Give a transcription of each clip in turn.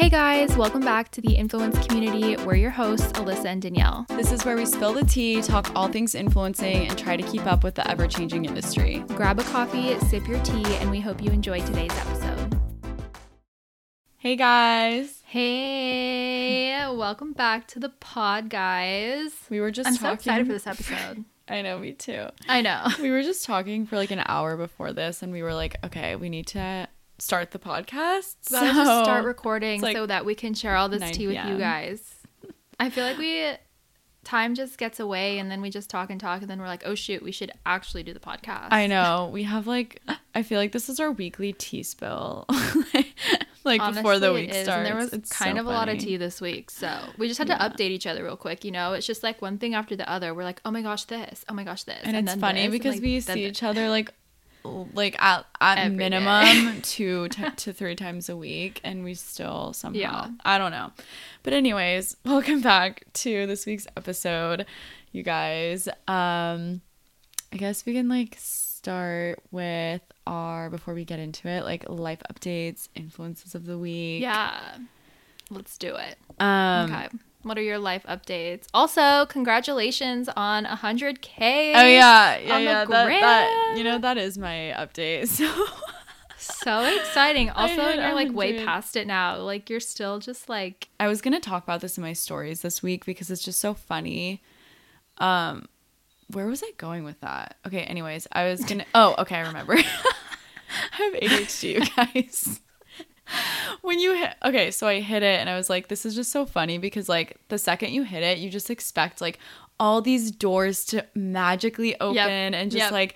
Hey guys, welcome back to the Influence Community. We're your hosts, Allysa and Danielle. This is where we spill the tea, talk all things influencing, and try to keep up with the ever changing industry. Grab a coffee, sip your tea, and we hope you enjoy today's episode. Hey guys. Hey, welcome back to the pod, guys. We were just I'm talking. so excited for this episode. I know, me too. I know. We were just talking for like an hour before this, and we were like, okay, we need to start the podcast. Gotta just start recording like so that we can share all this tea with you guys. I feel like we time just gets away and then we just talk and talk and then we're like, oh shoot, we should actually do the podcast. I know. We have like, I feel like this is our weekly tea spill. like before the week is, starts. And there was It's kind so of a lot of tea this week. So we just had Yeah. to update each other real quick, you know? It's just like one thing after the other. We're like, oh my gosh, this. Oh my gosh, this. and, it's then funny this, because like, we see each other like like at, at Every minimum two t- to three times a week and we still somehow Yeah. i don't know but anyways welcome back to this week's episode you guys um i guess we can like start with our before we get into it like life updates influences of the week Yeah. Let's do it. um okay. What are your life updates? Also, congratulations on 100K. oh yeah yeah yeah that, that you know that is my update so So exciting. Also, you're like way past it now. Like, you're still just like, I was gonna talk about this in my stories this week because it's just so funny. Um, where was I going with that? Okay, anyways, I was gonna. Oh, okay, I remember. I have ADHD, you guys. when you hit, okay, so I hit it and I was like, this is just so funny because like the second you hit it, you just expect like all these doors to magically open and just Yep. like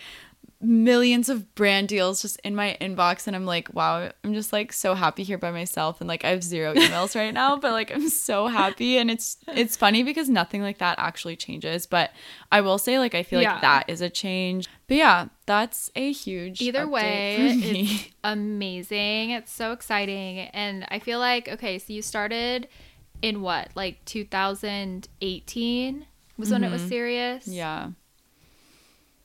millions of brand deals just in my inbox and I'm like wow I'm just like so happy here by myself and like I have zero emails right now but like I'm so happy and it's it's funny because nothing like that actually changes but I will say like I feel Yeah. like that is a change but yeah that's a huge Either way, it's amazing. It's so exciting. And I feel like, okay, so you started in what, like 2018 was when it was serious? Mm-hmm. yeah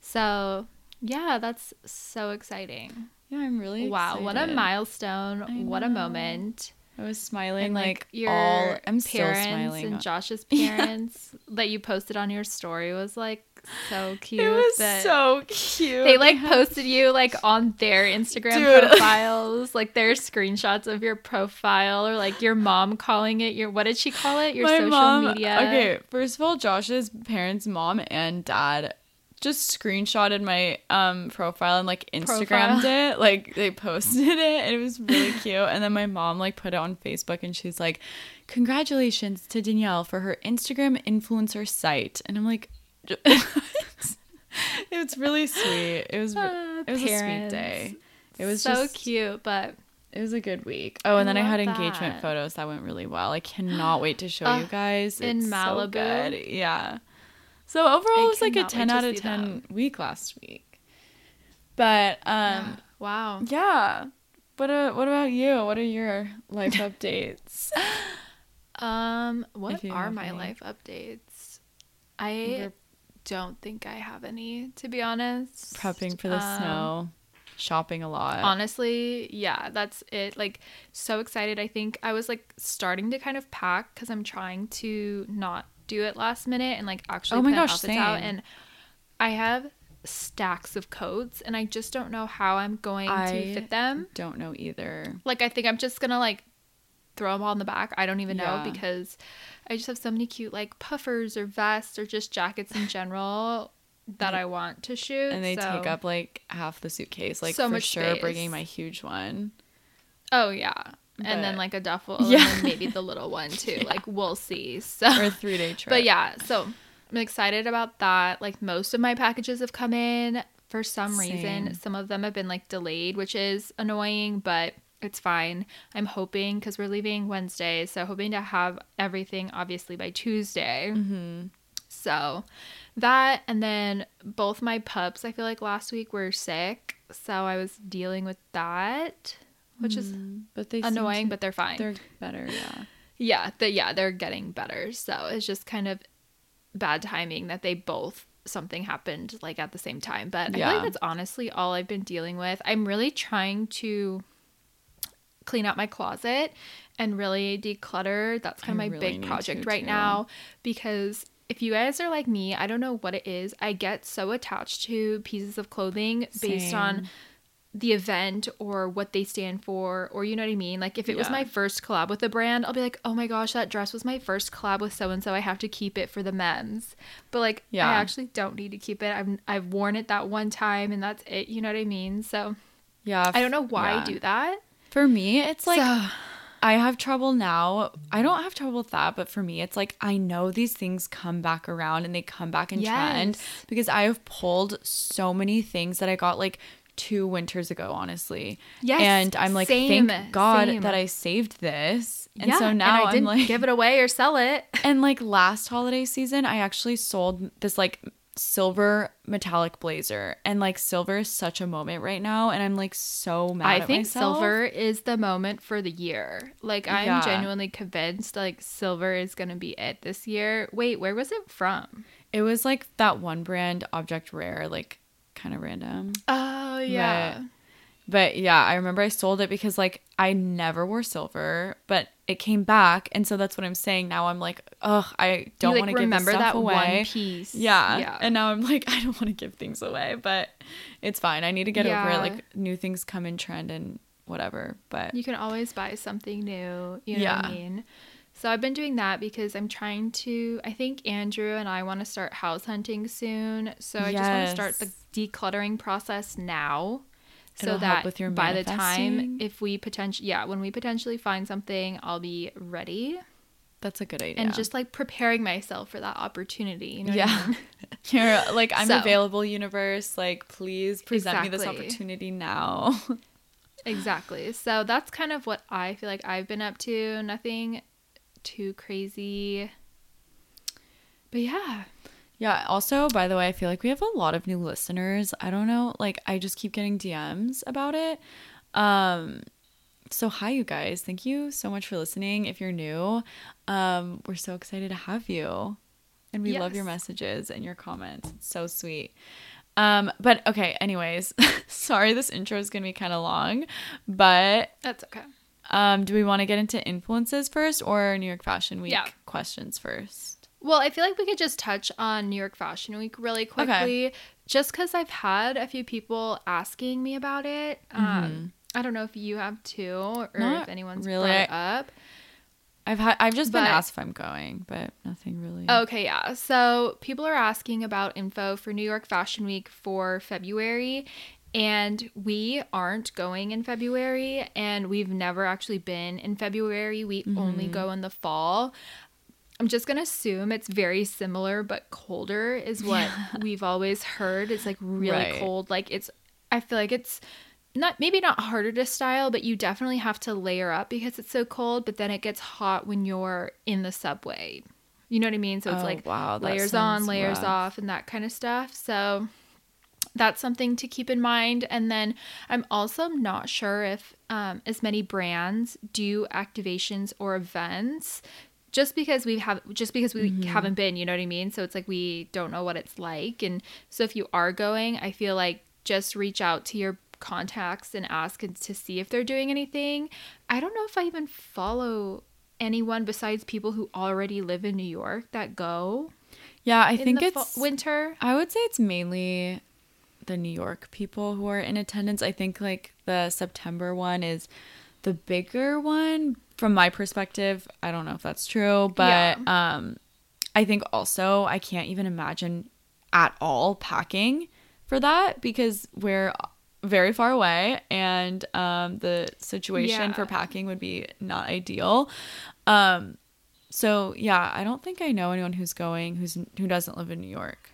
So, yeah, that's so exciting. yeah I'm really Wow, what a milestone. What a moment. I was smiling And like, like, your all I'm still parents smiling and Josh's Yeah. parents that you posted on your story was like so cute. it was so cute they like posted you like on their Instagram Dude. profiles, like their screenshots of your profile, or like your mom calling it your what did she call it? Your My social mom- media. Okay, first of all, Josh's parents, mom and dad, just screenshotted my um profile and like Instagrammed Profile. it. Like they posted it and it was really cute. And then my mom like put it on Facebook and she's like, Congratulations to Danielle for her Instagram influencer site. And I'm like it's really sweet. It was Ah, it was a sweet parents. day. It was so just cute, but it was a good week. Oh, and I then I had engagement that. photos that went really well. I cannot wait to show you guys. in It's so Malibu? good. Yeah. So overall, it was like a ten out of see ten week last week. But um, wow. yeah. What uh, what about you? What are your life updates? Um, what are my any. life updates? I We're don't think I have any, to be honest. prepping for the Um, snow, shopping a lot. Honestly, yeah, that's it. Like, so excited. I think I was like starting to kind of pack because I'm trying to not do it last minute and like actually Oh my plan gosh, outfits out. And I have stacks of coats and I just don't know how I'm going I- to fit them. Don't know either. Like, I think I'm just gonna like throw them all in the back. I don't even know because I just have so many cute like puffers or vests or just jackets in general that I want to shoot. And they so- take up like half the suitcase. Like So for much sure, bringing my huge one. Oh yeah. And then like a duffel Yeah. and maybe the little one too. Like we'll see. So Or a three day trip. But yeah, so I'm excited about that. Like most of my packages have come in for some reason. Some of them have been like delayed, which is annoying, but it's fine. I'm hoping because we're leaving Wednesday, so hoping to have everything obviously by Tuesday. Mm-hmm. So that and then both my pups, I feel like last week were sick, so I was dealing with that, which is hmm. but they annoying, to- but they're fine. they're better. Yeah. yeah, the, yeah, they're getting better. So it's just kind of bad timing that they both something happened like at the same time. But I feel Yeah. like that's honestly all I've been dealing with. I'm really trying to clean out my closet and really declutter. That's kind of I my really big project to, right too. now because if you guys are like me, I don't know what it is. I get so attached to pieces of clothing based on Same. The event or what they stand for or you know what I mean? Like if it was my first collab with a brand, I'll be like, "Oh my gosh, that dress was my first collab with so and so. I have to keep it for the men's." But like Yeah. I actually don't need to keep it. I've I've worn it that one time and that's it. You know what I mean? So Yeah. I don't know why yeah. I do that. For me, it's like So- I have trouble now. I don't have trouble with that, but for me, it's like I know these things come back around and they come back in trend because I have pulled so many things that I got like two winters ago, honestly. Yes, and I'm like, same, thank God same. that I saved this. And yeah, so now I I'm didn't like, give it away or sell it. and like last holiday season, I actually sold this like silver metallic blazer, and like silver is such a moment right now, and I'm like so mad. I think myself. silver is the moment for the year. Like I'm Yeah. genuinely convinced like silver is gonna be it this year. Wait, where was it from? It was like that one brand, Object Rare, like kind of random. Oh yeah. But yeah, I remember I sold it because like I never wore silver, but it came back, and so that's what I'm saying. Now I'm like, ugh, I don't you, want to give stuff that away. one piece. Yeah. Yeah. And now I'm like, I don't want to give things away, but it's fine. I need to get over it. Like new things come in trend and whatever. But you can always buy something new. You know Yeah. what I mean? So I've been doing that because I'm trying to. I think Andrew and I want to start house hunting soon. So I just want to start the decluttering process now, so It'll help that by the time if we potentially yeah when we potentially find something, I'll be ready that's a good idea. and just like preparing myself for that opportunity. You know what I yeah. mean? You're like, I'm So- available, universe. Like, please present me this opportunity now. Exactly. So that's kind of what I feel like I've been up to. Nothing too crazy. But yeah. Yeah. Also, by the way, I feel like we have a lot of new listeners. I don't know. Like, I just keep getting DMs about it. Um, so hi, you guys. Thank you so much for listening. If you're new, um, we're so excited to have you, and we love your messages and your comments. It's so sweet. Um, but okay. Anyways, sorry, this intro is gonna be kind of long, but That's okay. Um, do we want to get into influences first or New York Fashion Week Yeah. questions first? Well, I feel like we could just touch on New York Fashion Week really quickly, just because I've had a few people asking me about it. Um, I don't know if you have too, or Mm-hmm. Not if anyone's really. brought it up. I've had I've just been But- asked if I'm going, but nothing really. Okay, yeah. So people are asking about info for New York Fashion Week for February. And we aren't going in February, and we've never actually been in February. We only Mm-hmm. go in the fall. I'm just gonna assume it's very similar but colder, is what we've always heard. It's like really Right. cold. Like it's, I feel like it's not maybe not harder to style, but you definitely have to layer up because it's so cold. But then it gets hot when you're in the subway. You know what I mean? So it's Oh, like wow, layers on, layers rough. off, and that kind of stuff. So that's something to keep in mind. And then I'm also not sure if um, as many brands do activations or events. Just because we have, just because we Mm-hmm. haven't been, you know what I mean. So it's like we don't know what it's like, and so if you are going, I feel like just reach out to your contacts and ask to see if they're doing anything. I don't know if I even follow anyone besides people who already live in New York that go yeah, I in think it's winter. I would say it's mainly the New York people who are in attendance. I think like the September one is the bigger one from my perspective. I don't know if that's true, but um I think also I can't even imagine at all packing for that because we're very far away and um the situation Yeah. for packing would be not ideal. Um so yeah, I don't think I know anyone who's going who's who doesn't live in New York.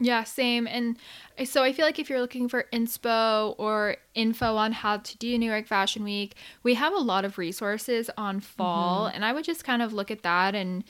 Yeah, same. And so I feel like if you're looking for inspo or info on how to do New York Fashion Week, we have a lot of resources on fall. Mm-hmm. And I would just kind of look at that and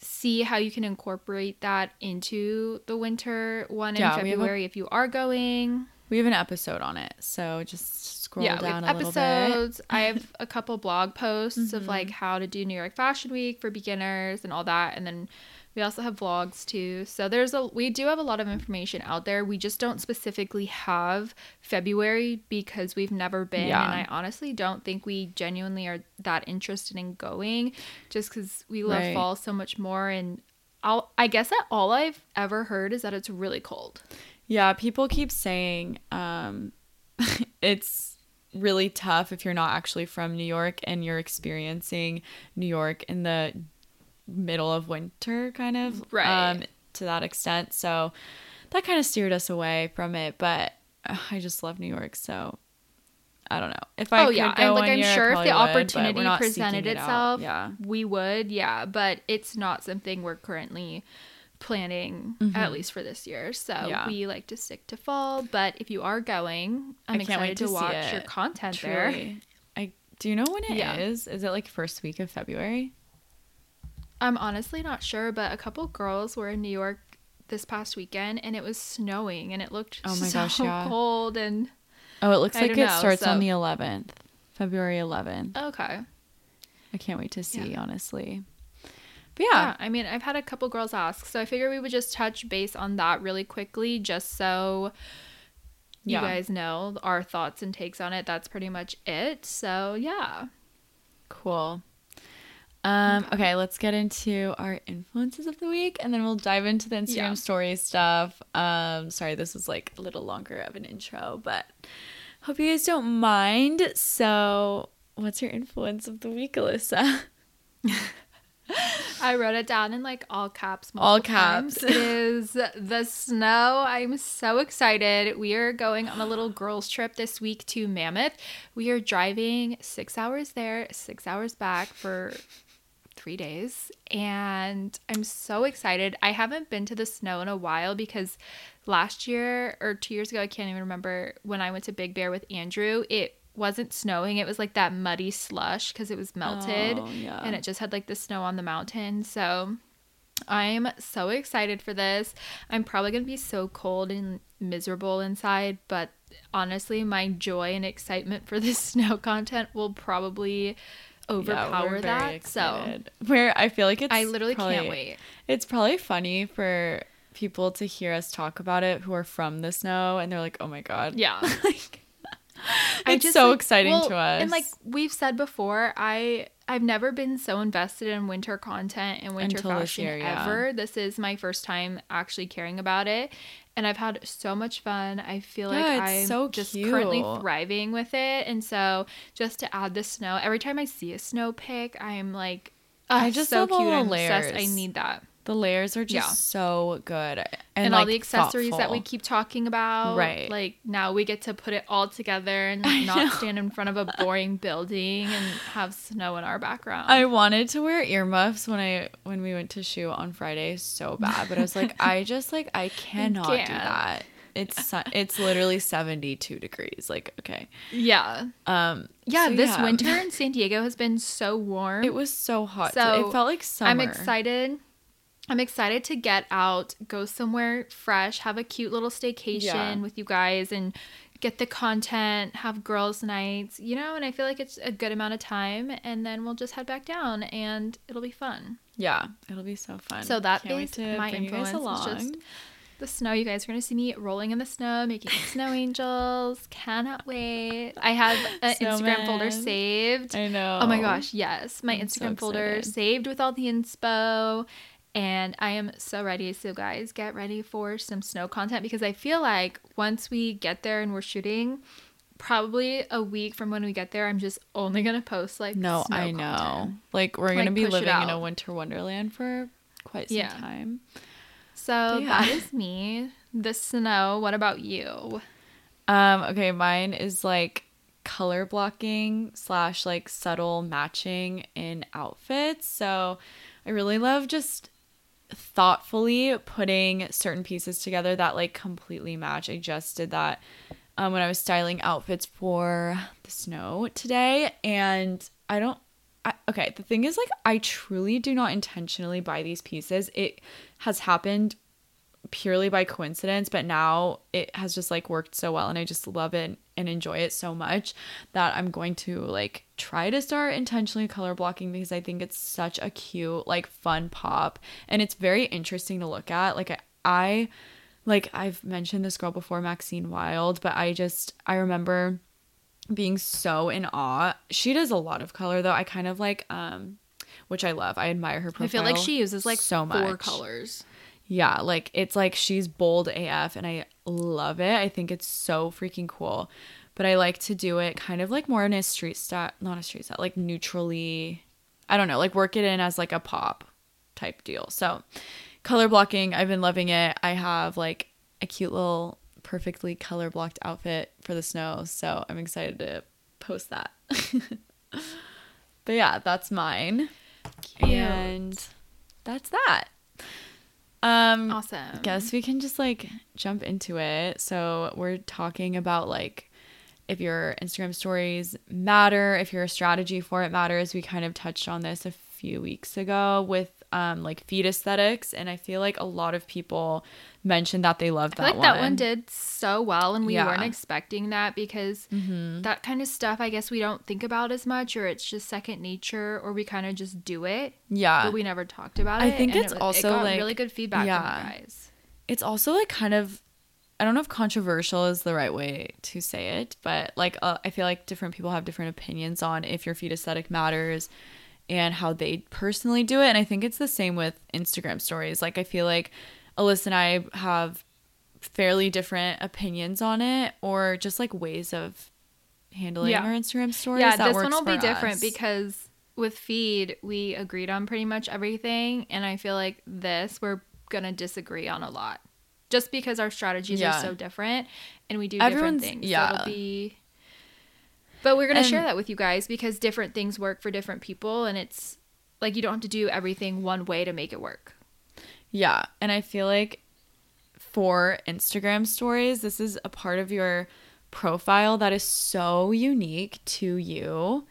see how you can incorporate that into the winter one in Yeah, we have a- February if you are going. We have an episode on it, so just scroll yeah, we down have a little bit. episodes. I have a couple blog posts of Mm-hmm. like how to do New York Fashion Week for beginners and all that. And then We also have vlogs too. So there's a we do have a lot of information out there. We just don't specifically have February because we've never been Yeah. and I honestly don't think we genuinely are that interested in going just cuz we love Right. fall so much more and I'll, I guess that all I've ever heard is that it's really cold. Yeah, people keep saying um, it's really tough if you're not actually from New York and you're experiencing New York in the middle of winter, kind of. Right. Um, to that extent. So that kind of steered us away from it. But uh, I just love New York. So I don't know. If I oh could yeah, go I'm like I'm year, I sure if the would, opportunity presented it itself, Yeah. we would, yeah, but it's not something we're currently planning at least for this year. So Mm-hmm. Yeah. we like to stick to fall, but if you are going, I'm I can't wait excited to to, watch your content there. Truly. I do you know when it is? Yeah. Is it like first week of February? I'm honestly not sure, but a couple girls were in New York this past weekend and it was snowing and it looked Oh my so gosh, yeah. cold and Oh, it looks I like it know, starts on the 11th, February 11th. okay. I can't wait to see, Yeah. honestly. But Yeah. yeah, I mean, I've had a couple girls ask, so I figured we would just touch base on that really quickly, just so you Yeah. guys know our thoughts and takes on it. That's pretty much it. So yeah, cool. Um, okay, let's get into our influences of the week and then we'll dive into the Instagram Yeah. story stuff. Um, sorry, this was like a little longer of an intro, but hope you guys don't mind. So, what's your influence of the week, Allysa? I wrote it down in like all caps. All caps. Is the snow. I'm so excited. We are going on a little girls trip this week to Mammoth. We are driving six hours there, six hours back for three days and i'm so excited. I haven't been to the snow in a while because last year or two years ago i can't even remember when i went to big bear with andrew it wasn't snowing. It was like that muddy slush because it was melted Oh, yeah. and it just had like the snow on the mountain. So i'm so excited for this. I'm probably going to be so cold and miserable inside but honestly my joy and excitement for this snow content will probably overpower very that so. Where I feel like it's I literally can't wait. It's probably funny for people to hear us talk about it who are from the snow and they're like, "Oh my god." Yeah. like it's just, so like- exciting well, to us. And like we've said before, I I've never been so invested in winter content and winter Until this fashion year, yeah. ever. This is my first time actually caring about it, and I've had so much fun. I feel like Yeah, it's I'm so just currently thriving with it, and so just to add the snow, every time I see a snow pic, I'm like, I "Ah, just so love all cute. the obsessed. I need that. The layers are just Yeah. so good and, and, all the accessories that we keep talking about. Right. Like now we get to put it all together and I not stand in front of a boring building and have snow in our background. I wanted to wear earmuffs when I when we went to shoot on Friday so bad, but I was like, I just like I cannot do that. It's it's literally seventy two degrees. Like okay, yeah. um, Yeah, so this yeah. winter in San Diego has been so warm. it was so hot. So, it felt like summer. I'm excited. I'm excited to get out, go somewhere fresh, have a cute little staycation Yeah. with you guys and get the content, have girls' nights, you know, and I feel like it's a good amount of time and then we'll just head back down and it'll be fun. Yeah, it'll be so fun. So that is to my bring you guys influence, is just along. The snow, you guys are going to see me rolling in the snow, making snow angels. Cannot wait. I have an Instagram folder saved. I know. Oh my gosh, yes. My I'm so Instagram folder saved with all the inspo. And I am so ready. So, guys, get ready for some snow content because I feel like once we get there and we're shooting, probably a week from when we get there, I'm just only going to post like No, snow I know. content. Like we're Like, gonna be living in a winter wonderland for quite some Yeah. time. So, yeah. that is me. The snow. What about you? Um, okay, mine is like color blocking slash like subtle matching in outfits. So I really love just thoughtfully putting certain pieces together that like completely match. I just did that um, when I was styling outfits for the snow today, and I don't. I, okay, the thing is, like, I truly do not intentionally buy these pieces. It has happened purely by coincidence, but now it has just like worked so well and I just love it and enjoy it so much that I'm going to like try to start intentionally color blocking because I think it's such a cute, like fun pop and it's very interesting to look at. Like I, I like I've mentioned this girl before, Maxine Wild, but I just I remember being so in awe. She does a lot of color though. I kind of like um which I love. I admire her profile. I feel like she uses like so four much. colors. Yeah, like it's like she's bold AF and I love it. I think it's so freaking cool. But I like to do it kind of like more in a street style, not a street style, like neutrally. I don't know, like work it in as like a pop type deal. So, color blocking, I've been loving it. I have like a cute little perfectly color blocked outfit for the snow, so I'm excited to post that. but yeah, that's mine. Cute. And that's that. Um Awesome. guess we can just like jump into it. So we're talking about like if your Instagram stories matter, if your strategy for it matters. We kind of touched on this a few weeks ago with um like feed aesthetics and I feel like a lot of people mentioned that they loved that one. I feel like one. that one did so well, and we Yeah. weren't expecting that because Mhm. that kind of stuff, I guess we don't think about as much, or it's just second nature, or we kind of just do it, Yeah. but we never talked about I it. I think and it's it, also, it got like- really good feedback yeah. from you guys. it's also like kind of I don't know if controversial is the right way to say it, but like uh, I feel like different people have different opinions on if your feed aesthetic matters and how they personally do it. And I think it's the same with Instagram stories. Like I feel like Alyssa and I have fairly different opinions on it, or just like ways of handling Yeah. our Instagram stories. Yeah, this one will be different us. because with feed we agreed on pretty much everything, and I feel like this we're gonna disagree on a lot, just because our strategies Yeah. are so different and we do Everyone's- different things. yeah. so it'll be. But we're gonna share that with you guys because different things work for different people, and it's like you don't have to do everything one way to make it work. Yeah, and I feel like for Instagram stories, this is a part of your profile that is so unique to you.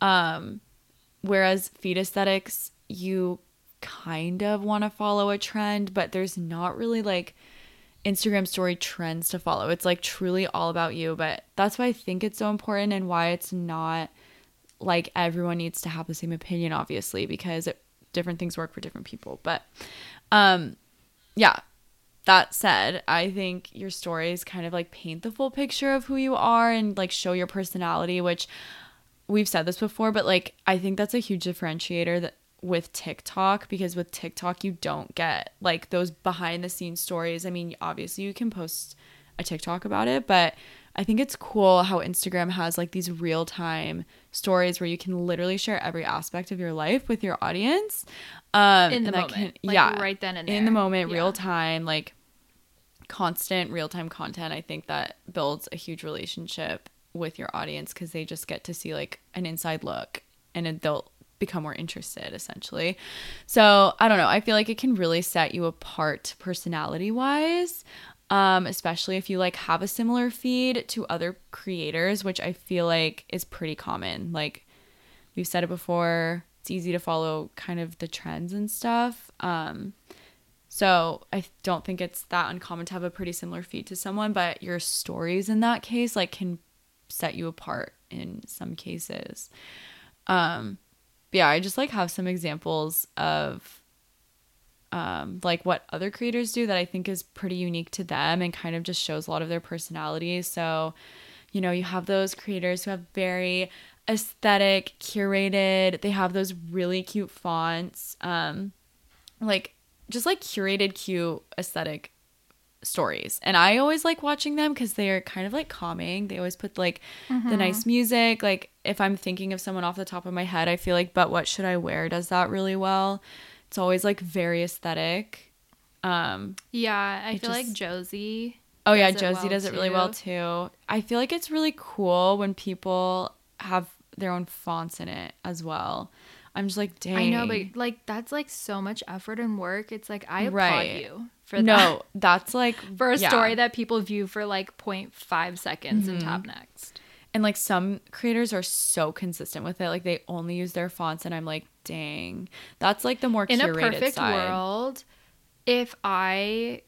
Um whereas feed aesthetics you kind of want to follow a trend, but there's not really like Instagram story trends to follow. It's like truly all about you, but that's why I think it's so important and why it's not like everyone needs to have the same opinion obviously because it, different things work for different people. But um yeah, that said, I think your stories kind of like paint the full picture of who you are and like show your personality, which we've said this before, but like I think that's a huge differentiator that with TikTok because with TikTok you don't get like those behind the scenes stories. I mean, obviously you can post a TikTok about it, but I think it's cool how Instagram has like these real time stories where you can literally share every aspect of your life with your audience. Um In the moment. can- Like, yeah. right then and In the moment, Yeah. real time, like constant real time content. I think that builds a huge relationship with your audience because they just get to see like an inside look and they'll become more interested essentially. So I don't know. I feel like it can really set you apart personality wise. Um, especially if you like have a similar feed to other creators, which I feel like is pretty common. Like we've said it before, it's easy to follow kind of the trends and stuff. Um, so I don't think it's that uncommon to have a pretty similar feed to someone, but your stories in that case like can set you apart in some cases. Um, yeah, I just like have some examples of um, like what other creators do that I think is pretty unique to them and kind of just shows a lot of their personalities. So, you know, you have those creators who have very aesthetic, curated, they have those really cute fonts, um, like just like curated, cute aesthetic stories. And I always like watching them because they're kind of like calming. They always put like the nice music. Like if I'm thinking of someone off the top of my head, I feel like But What Should I Wear does that really well. It's always like very aesthetic. Um Yeah, I feel like Josie. oh yeah, Josie well, does it really well too. I feel like it's really cool when people have their own fonts in it as well. I'm just like, dang. I know, but like that's like so much effort and work. It's like I applaud you for that. no, that's like for a yeah. story that people view for like 0.5 seconds and Mm-hmm. tap next. And like some creators are so consistent with it. Like they only use their fonts and I'm like, dang. That's like the more In a perfect side. world, if I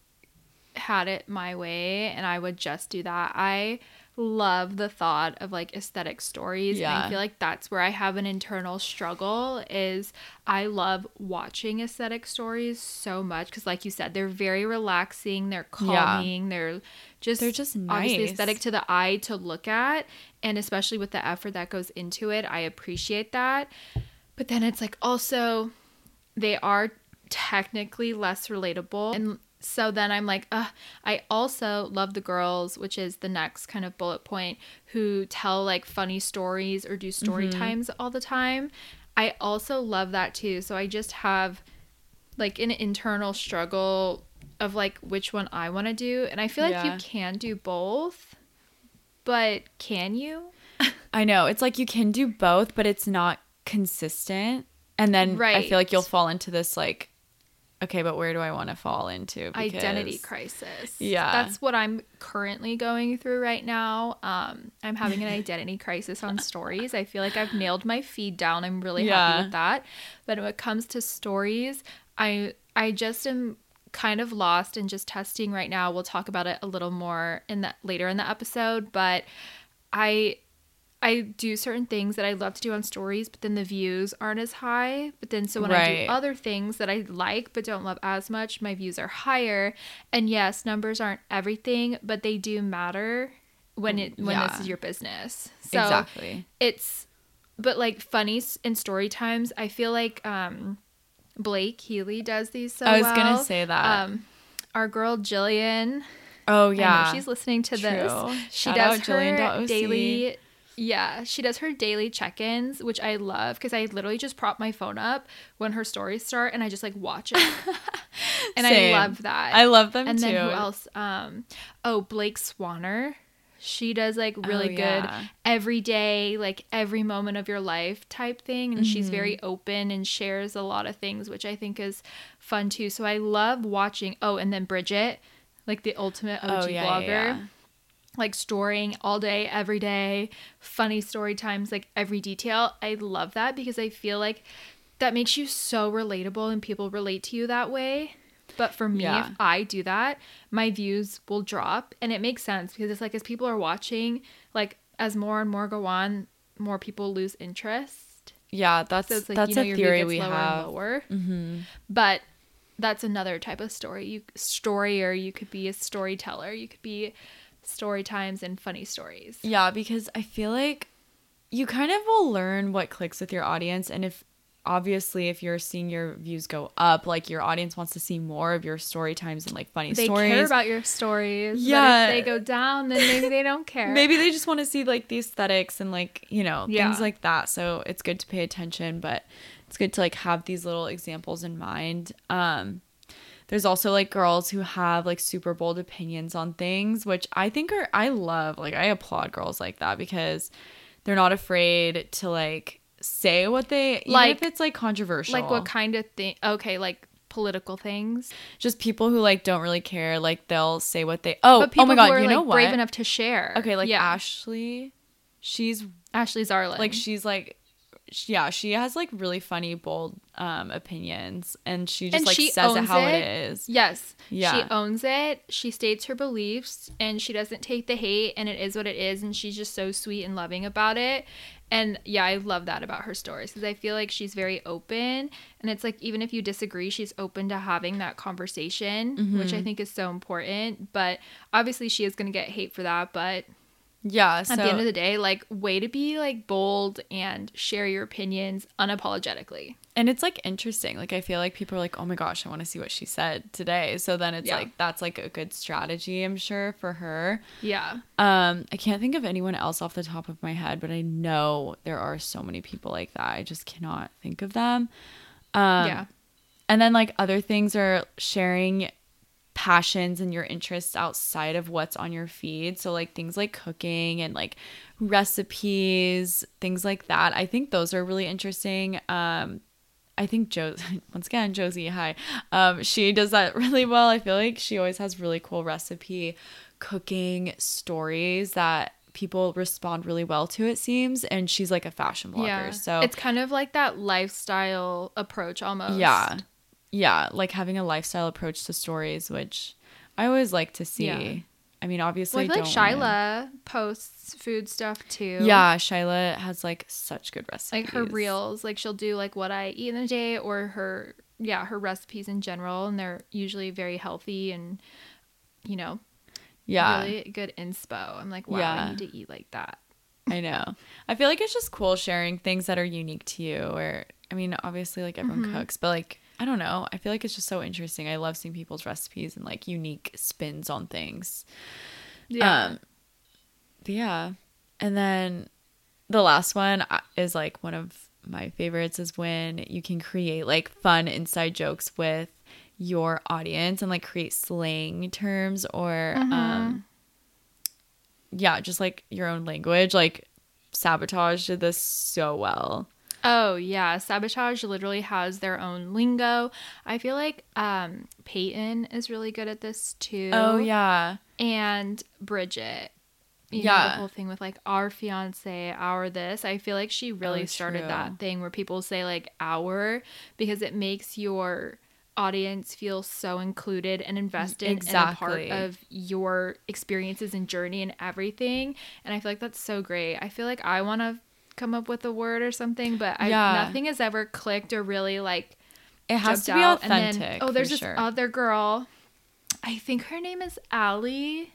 had it my way and I would just do that, I love the thought of like aesthetic stories. And I feel like that's where I have an internal struggle is I love watching aesthetic stories so much because like you said, they're very relaxing, they're Yeah. calming, they're just They're just obviously aesthetic to the eye to look at. And especially with the effort that goes into it, I appreciate that. But then it's like also they are technically less relatable. And so then I'm like, uh, I also love the girls, which is the next kind of bullet point, who tell like funny stories or do story Mm-hmm. times all the time. I also love that too. So I just have like an internal struggle of like which one I want to do. And I feel like Yeah. you can do both, but can you? I know. It's like you can do both, but it's not consistent. And then right. I feel like you'll fall into this like, okay, but where do I want to fall into? identity crisis. Yeah. That's what I'm currently going through right now. Um, I'm having an identity crisis on stories. I feel like I've nailed my feed down. I'm really Yeah. happy with that. But when it comes to stories, I I just am kind of lost and just testing right now. We'll talk about it a little more in that later in the episode, but I I do certain things that I love to do on stories, but then the views aren't as high. But then so when I do other things that I like but don't love as much, my views are higher. And yes, numbers aren't everything, but they do matter when it when Yeah. this is your business. So exactly. it's but like funny and story times, I feel like um Blake Healy does these so I was well. gonna say that. Um our girl Jillian oh yeah. she's listening to True. this. She Shout does her Jillian.oc. daily. Yeah, she does her daily check-ins, which I love because I literally just prop my phone up when her stories start and I just like watch it, and Same. I love that. I love them and too. then who else? Um, oh Blake Swanner. She does like really Oh, good every day, like every moment of your life type thing. And she's very Mm-hmm. open and shares a lot of things, which I think is fun too. So I love watching. Oh, and then Bridget, like the ultimate OG Oh, yeah, yeah, blogger yeah. like storing all day, every day, funny story times, like every detail. I love that because I feel like that makes you so relatable and people relate to you that way. But for me, Yeah. if I do that, my views will drop. And it makes sense because it's like as people are watching, like as more and more go on, more people lose interest. yeah, that's So it's like, that's you know, a theory we lower have. and lower. Mm-hmm. But that's another type of story. You storyer, you could be a storyteller, you could be story times and funny stories. Yeah, because I feel like you kind of will learn what clicks with your audience and if obviously if you're seeing your views go up, like your audience wants to see more of your story times and like funny stories. they care about your stories. Yeah. But if they go down, then maybe they don't care. Maybe they just want to see like the aesthetics and like, you know, Yeah. things like that. So it's good to pay attention, but it's good to like have these little examples in mind. Um there's also like girls who have like super bold opinions on things, which I think are I love. Like I applaud girls like that because they're not afraid to like say what they even Like- if it's like controversial. like what kind of thing? Okay, like political things. just people who like don't really care, like they'll say what they Oh, but people oh my god, who are you like know what? brave enough to share. okay, like yeah, Ashley, she's Ashley Zarlin. like she's like yeah she has like really funny bold um opinions and she just And like she says it how it. it is Yes. Yeah. She owns it. She states her beliefs and she doesn't take the hate and it is what it is and she's just so sweet and loving about it. And yeah, I love that about her stories because I feel like she's very open and it's like even if you disagree, she's open to having that conversation, which I Mm-hmm. think is so important. But obviously she is going to get hate for that, but yeah so at the end of the day, like way to be like bold and share your opinions unapologetically. and it's like interesting like i feel like people are like oh my gosh i want to see what she said today so then it's Yeah. like that's like a good strategy i'm sure for her Yeah. um i can't think of anyone else off the top of my head but i know there are so many people like that i just cannot think of them um yeah. And then like other things are sharing passions and your interests outside of what's on your feed. So like things like cooking and like recipes, things like that. I think those are really interesting. Um I think Joe once again Josie, hi. Um she does that really well. I feel like she always has really cool recipe cooking stories that people respond really well to it seems and she's like a fashion blogger. So it's kind of like that lifestyle approach almost. yeah. Yeah, like having a lifestyle approach to stories, which I always like to see. Yeah. I mean, Well, obviously, I feel like don't wanna- posts food stuff too. Yeah, Shyla has like such good recipes. like her reels like she'll do like what i eat in a day or her yeah her recipes in general and they're usually very healthy and you know Yeah, really good inspo i'm like wow Yeah. i need to eat like that I know. I feel like it's just cool sharing things that are unique to you. Or, I mean, obviously, like everyone Mm-hmm. cooks, but like, I don't know. I feel like it's just so interesting. I love seeing people's recipes and like unique spins on things. yeah Um, yeah. And then the last one uh, is like one of my favorites is when you can create like fun inside jokes with your audience and like create slang terms or um yeah, just like your own language. Like Sabotage did this so well. Oh yeah sabotage literally has their own lingo i feel like um peyton is really good at this too Oh yeah. and bridget you know, Yeah. the whole thing with like our fiance, our this. I feel like she really Oh, started true. that thing where people say like our because it makes your audience feel so included and invested and a part of your experiences and journey and everything. And I feel like that's so great. I feel like I want to come up with a word or something, but I, Yeah. nothing has ever clicked or really like It has to be out. Authentic. then, oh, there's this sure. other girl. I think her name is Allie.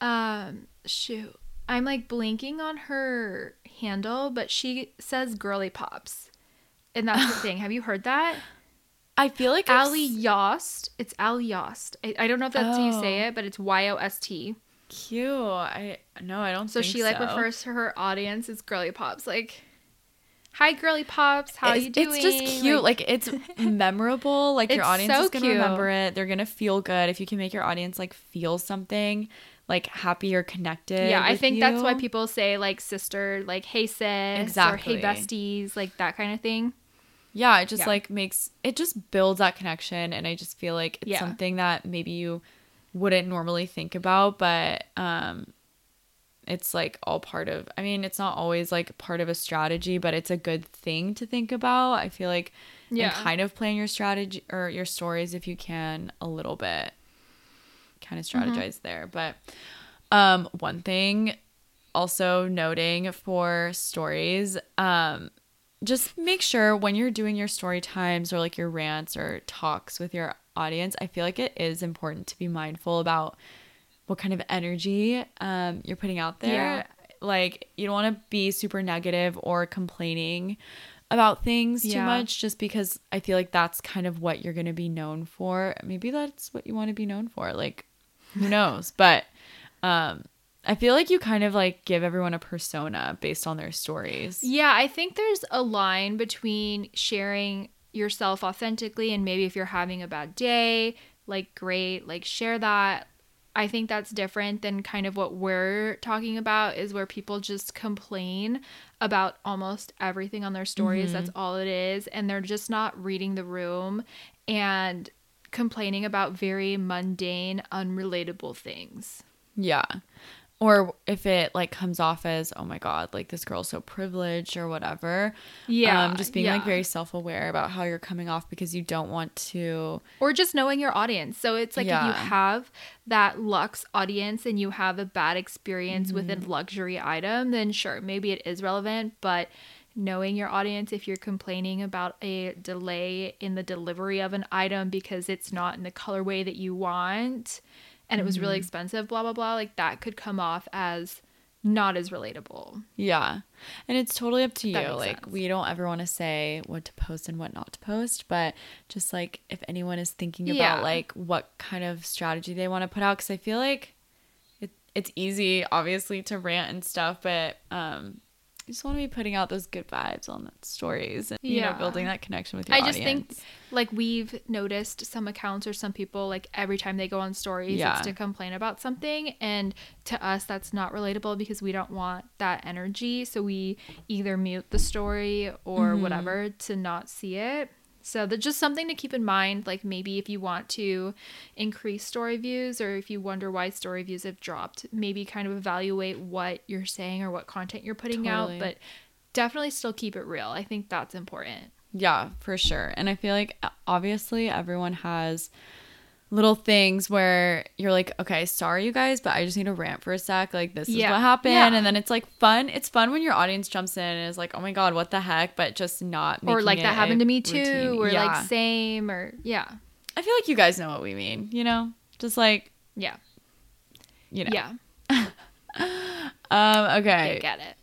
Um, shoot, I'm like blinking on her handle, but she says "girly pops," and that's the thing. Have you heard that? I feel like I've Yost. It's Allie Yost. I, I don't know if that's how you say Oh. it, but it's Y O S T. cute. I no, I don't. So she like so. refers to her audience as girly pops. Like, hi, girly pops. How it's, you doing? It's just cute. Like, it's memorable. Like your audience so is gonna cute. remember it. They're gonna feel good if you can make your audience like feel something, like happy or connected. yeah, I think that's why people say like sister, like hey sis, Exactly. or hey besties, like that kind of thing. Yeah, it just Yeah. like makes it just builds that connection, and I just feel like it's Yeah. something that maybe you wouldn't normally think about, but um, it's like all part of. I mean, it's not always like part of a strategy, but it's a good thing to think about. I feel like Yeah. kind of plan your strategy or your stories if you can a little bit kind of Mm-hmm. strategize there but um one thing also noting for stories um just make sure when you're doing your story times or like your rants or talks with your audience i feel like it is important to be mindful about what kind of energy um, you're putting out there. Yeah. like you don't want to be super negative or complaining about things too much just because i feel like that's kind of what you're going to be known for. Maybe that's what you want to be known for like who knows? But um i feel like you kind of like give everyone a persona based on their stories. Yeah, I think there's a line between sharing yourself authentically and maybe if you're having a bad day, like great, like share that. I think that's different than kind of what we're talking about is where people just complain about almost everything on their stories. Mm-hmm. That's all it is and they're just not reading the room and complaining about very mundane, unrelatable things. Yeah. Or if it like comes off as, oh my God, like this girl's so privileged or whatever. Yeah, Um, just being like very self aware about how you're coming off because you don't want to. or just knowing your audience. So it's like if you have that luxe audience and you have a bad experience with Mm-hmm. a luxury item, then sure, maybe it is relevant, but knowing your audience if you're complaining about a delay in the delivery of an item because it's not in the colorway that you want and it was really Mm-hmm. expensive, blah blah blah, like that could come off as not as relatable. Yeah. And it's totally up to you. Like, sense. we don't ever want to say what to post and what not to post, but just like if anyone is thinking about Yeah. like what kind of strategy they want to put out, because I feel like it, it's easy, obviously, to rant and stuff, but um, you just want to be putting out those good vibes on the stories and, you know, Yeah. building that connection with your audience. I audience. just think like we've noticed some accounts or some people like every time they go on stories Yeah. it's to complain about something and to us that's not relatable because we don't want that energy so we either mute the story or Mm-hmm. whatever to not see it so that's just something to keep in mind like maybe if you want to increase story views or if you wonder why story views have dropped maybe kind of evaluate what you're saying or what content you're putting Totally. out but definitely still keep it real i think that's important Yeah, for sure. And I feel like obviously everyone has little things where you're like, okay, sorry you guys, but I just need to rant for a sec. Like this is Yeah. what happened, Yeah. and then it's like fun. It's fun when your audience jumps in and is like, oh my god, what the heck? But just not. or like that happened to me too routine. or Yeah. like same or yeah I feel like you guys know what we mean. You know, just like yeah you know. yeah Um. okay. I Okay. get it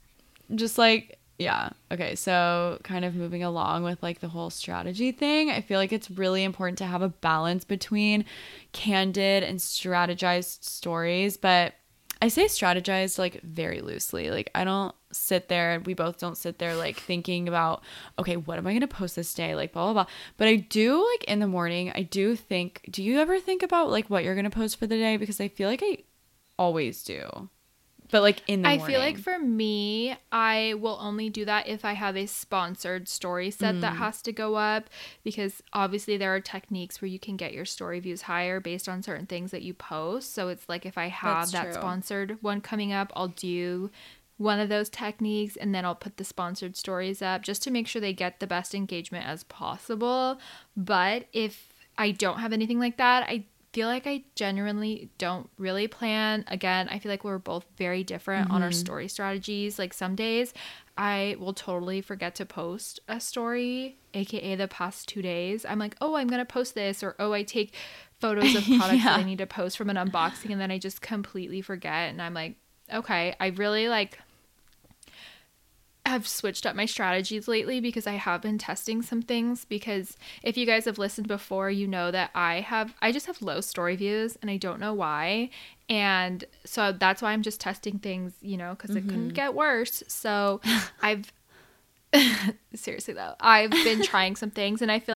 just like yeah. Okay so kind of moving along with like the whole strategy thing i feel like it's really important to have a balance between candid and strategized stories but i say strategized like very loosely. Like i don't sit there we both don't sit there like thinking about okay what am i going to post this day? Like blah blah blah. But i do like in the morning i do think do you ever think about like what you're going to post for the day? Because i feel like i always do but like in the I morning feel like for me, I will only do that if I have a sponsored story set Mm. that has to go up because obviously there are techniques where you can get your story views higher based on certain things that you post. So it's like if I have That's that true. sponsored one coming up, I'll do one of those techniques and then I'll put the sponsored stories up just to make sure they get the best engagement as possible. But if I don't have anything like that, I feel like I genuinely don't really plan. Again, I feel like we're both very different on our mm-hmm. story strategies. Like some days I will totally forget to post a story, aka the past two days. I'm like, oh, I'm going to post this, or oh, I take photos of products that I need to post from an unboxing, and then I just completely forget. And I'm like, okay, I really like have switched up my strategies lately because I have been testing some things because if you guys have listened before you know that I have I just have low story views and I don't know why. And so that's why I'm just testing things you know because it couldn't mm-hmm. get worse. So I've seriously though I've been trying some things and I feel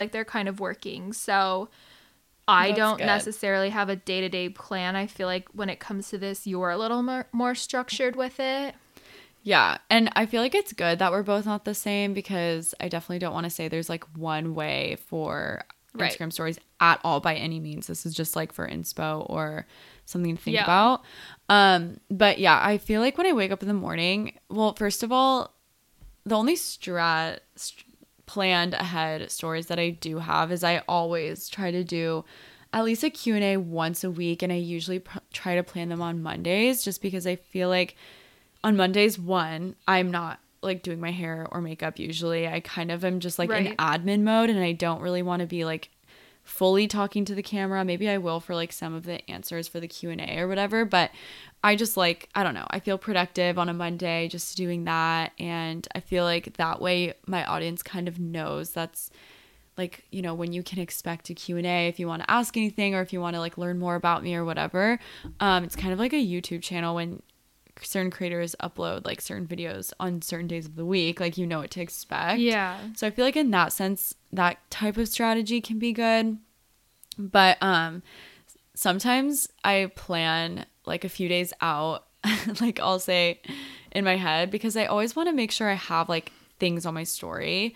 Like they're kind of working. So I That's don't good. necessarily have a day to day plan. I feel like when it comes to this, you're a little more, more structured with it. Yeah, and I feel like it's good that we're both not the same because I definitely don't want to say there's like one way for Right. Instagram stories at all by any means. This is just like for inspo or something to think Yeah. about. Um, but yeah, I feel like when I wake up in the morning, well, first of all, the only strat st- planned ahead stories that I do have is I always try to do at least a Q&A once a week and I usually pr- try to plan them on Mondays just because I feel like on Mondays one, I'm not like doing my hair or makeup usually. I kind of am just like in admin mode and I don't really want to be like fully talking to the camera. Maybe I will for like some of the answers for the Q&A or whatever, but I just like I don't know. I feel productive on a Monday just doing that. And I feel like that way my audience kind of knows that's like you know when you can expect a q&a if you want to ask anything or if you want to like learn more about me or whatever. Um, it's kind of like a youtube channel when certain creators upload like certain videos on certain days of the week. Like you know what to expect. Yeah. so i feel like in that sense that type of strategy can be good. But um sometimes i plan like a few days out like i'll say in my head because i always want to make sure i have like things on my story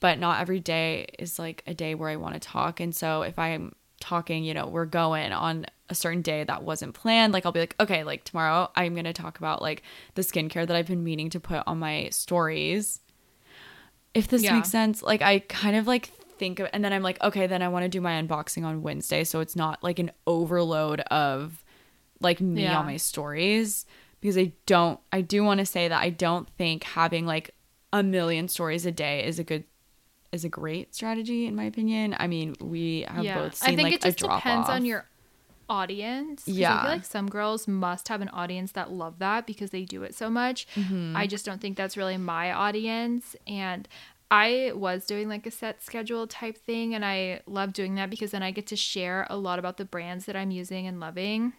but not every day is like a day where i want to talk and so if i'm talking, you know, we're going on a certain day that wasn't planned. Like I'll be like, okay, like tomorrow I'm gonna talk about like the skincare that I've been meaning to put on my stories. If this Yeah. makes sense, like I kind of like think of, and then I'm like, okay, then I want to do my unboxing on Wednesday, so it's not like an overload of like me Yeah. on my stories because I don't. I do want to say that I don't think having like a million stories a day is a good is a great strategy in my opinion. I mean, we have both seen I think like it just depends off. on your audience. 'cause I Yeah. feel like some girls must have an audience that love that because they do it so much. Mm-hmm. I just don't think that's really my audience. And I was doing like a set schedule type thing, and I love doing that because then I get to share a lot about the brands that I'm using and loving.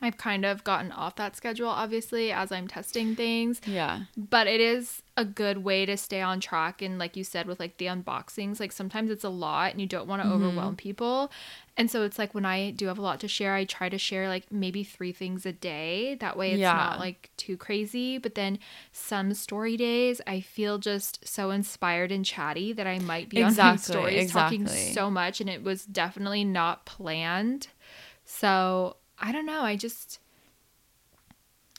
I've kind of gotten off that schedule, obviously, as I'm testing things yeah. but it is a good way to stay on track and like you said with like the unboxings like sometimes it's a lot and you don't want to Mm-hmm. overwhelm people and so it's like when i do have a lot to share i try to share like maybe three things a day that way it's Yeah. not like too crazy but then some story days i feel just so inspired and chatty that i might be on my Exactly, stories talking so much and it was definitely not planned so i don't know i just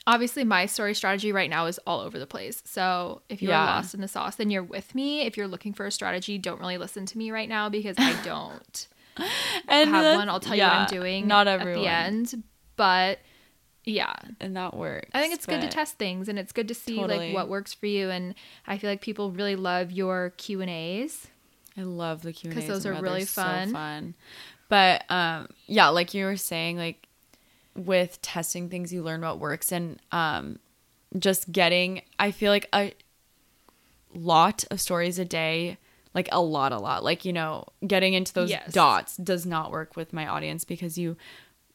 obviously my story strategy right now is all over the place. So if you're Yeah. lost in the sauce, then you're with me. If you're looking for a strategy, don't really listen to me right now because I don't And have one. I'll tell you what I'm doing Not at everyone. the end. But yeah, and that works. I think it's good to test things and it's good to see Totally. like what works for you. And I feel like people really love your Q and A's. I love the Q and A's because those are really fun. So fun. But um, yeah, like you were saying, like with testing things, you learn what works, and um, just getting. I feel like a lot of stories a day, like a lot, a lot. Like you know, getting into those Yes. dots does not work with my audience because you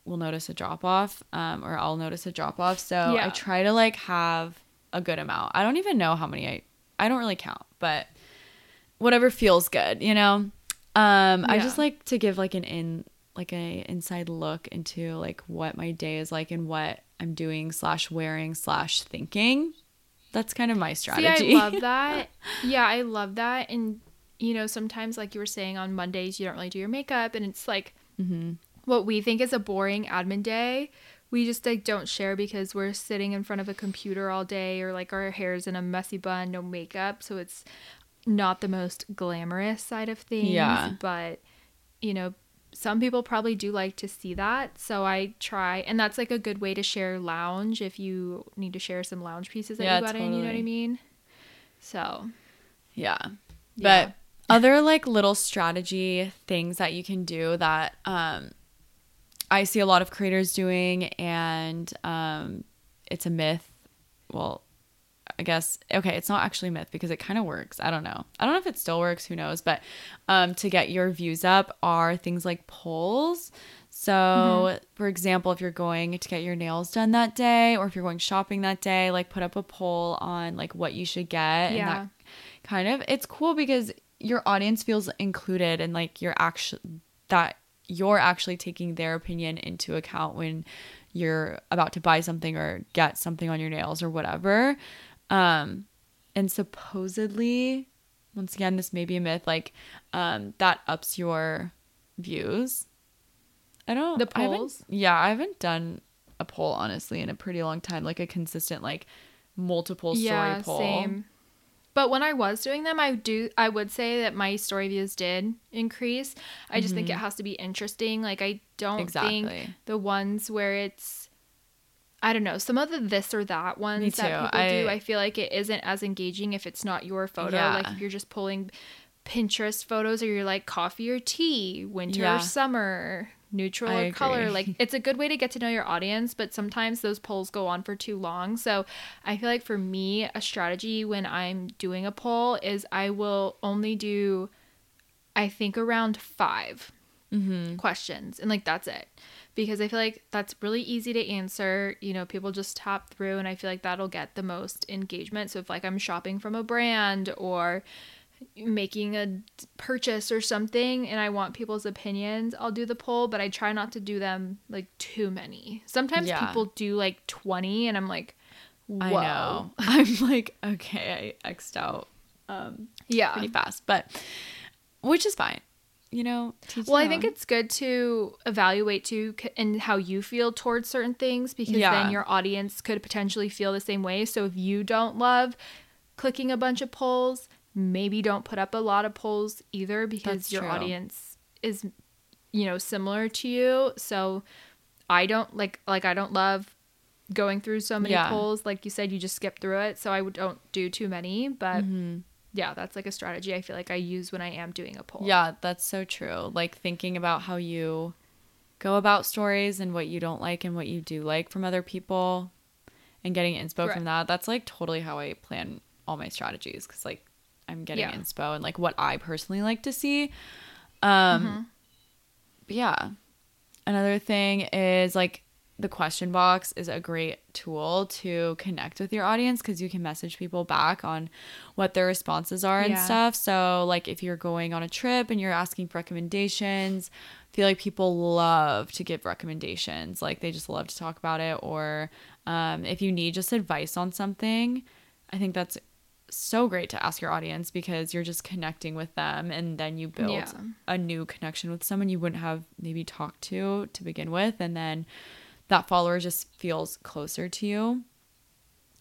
will notice a drop off, um, or I'll notice a drop off. So I try to like have a good amount. I don't even know how many I. I don't really count, but whatever feels good, you know. Um, I just like to give like an in like a inside look into like what my day is like and what I'm doing slash wearing slash thinking. That's kind of my strategy. See, I love that. yeah, I love that. And you know, sometimes like you were saying on Mondays, you don't really do your makeup, and it's like Mm-hmm. what we think is a boring admin day. We just like don't share because we're sitting in front of a computer all day, or like our hair's in a messy bun, no makeup, so it's not the most glamorous side of things. Yeah. but you know. Some people probably do like to see that, so I try, and that's like a good way to share lounge if you need to share some lounge pieces that Yeah, you got in. You know what I mean? So Yeah. Yeah. But other like little strategy things that you can do that um I see a lot of creators doing and um it's a myth. Well, I guess okay, it's not actually a myth because it kind of works. I don't know. I don't know if it still works, who knows, but um to get your views up are things like polls. So, Mm-hmm. for example, if you're going to get your nails done that day or if you're going shopping that day, like put up a poll on like what you should get and Yeah. that kind of it's cool because your audience feels included and like you're actually that you're actually taking their opinion into account when you're about to buy something or get something on your nails or whatever um and supposedly once again this may be a myth like um that ups your views i don't The I polls? yeah i haven't done a poll honestly in a pretty long time like a consistent like multiple story poll Same. But when I was doing them, I do I would say that my story views did increase. I just think it has to be interesting. Like I don't Mm-hmm. Exactly. think the ones where it's I don't know, some of the this or that ones that people do, I- I feel like it isn't as engaging if it's not your photo. Like if you're just pulling Pinterest photos or you're like coffee or tea, winter Yeah. or summer, neutral I or color. Like it's a good way to get to know your audience, but sometimes those polls go on for too long. So I feel like for me, a strategy when I'm doing a poll is I will only do, I think, around 5 mm-hmm. questions. And like that's it. Because I feel like that's really easy to answer. You know, people just tap through, and I feel like that'll get the most engagement. So if like I'm shopping from a brand or making a purchase or something and I want people's opinions, I'll do the poll, but I try not to do them like too many. Sometimes Yeah. people do like 20 and I'm like, whoa. I know. I'm like, okay, I X'd out um, Yeah. pretty fast, but which is fine. You know, Well, I think it's good to evaluate too and how you feel towards certain things because Yeah. then your audience could potentially feel the same way. So if you don't love clicking a bunch of polls, maybe don't put up a lot of polls either because That's your true. audience is you know similar to you. So I don't like like I don't love going through so many Yeah. polls like you said you just skip through it. So I don't do too many, but Mm-hmm. Yeah, that's like a strategy I feel like I use when I am doing a poll. Yeah, that's so true. Like thinking about how you go about stories and what you don't like and what you do like from other people and getting inspo Correct. from that. That's like totally how I plan all my strategies cuz like I'm getting Yeah. inspo and like what I personally like to see. Um Mm-hmm. but yeah. Another thing is like the question box is a great tool to connect with your audience because you can message people back on what their responses are and Yeah. stuff. So, like, if you're going on a trip and you're asking for recommendations, I feel like people love to give recommendations. Like, they just love to talk about it. Or um, if you need just advice on something, I think that's so great to ask your audience because you're just connecting with them and then you build Yeah. a new connection with someone you wouldn't have maybe talked to to begin with and then that follower just feels closer to you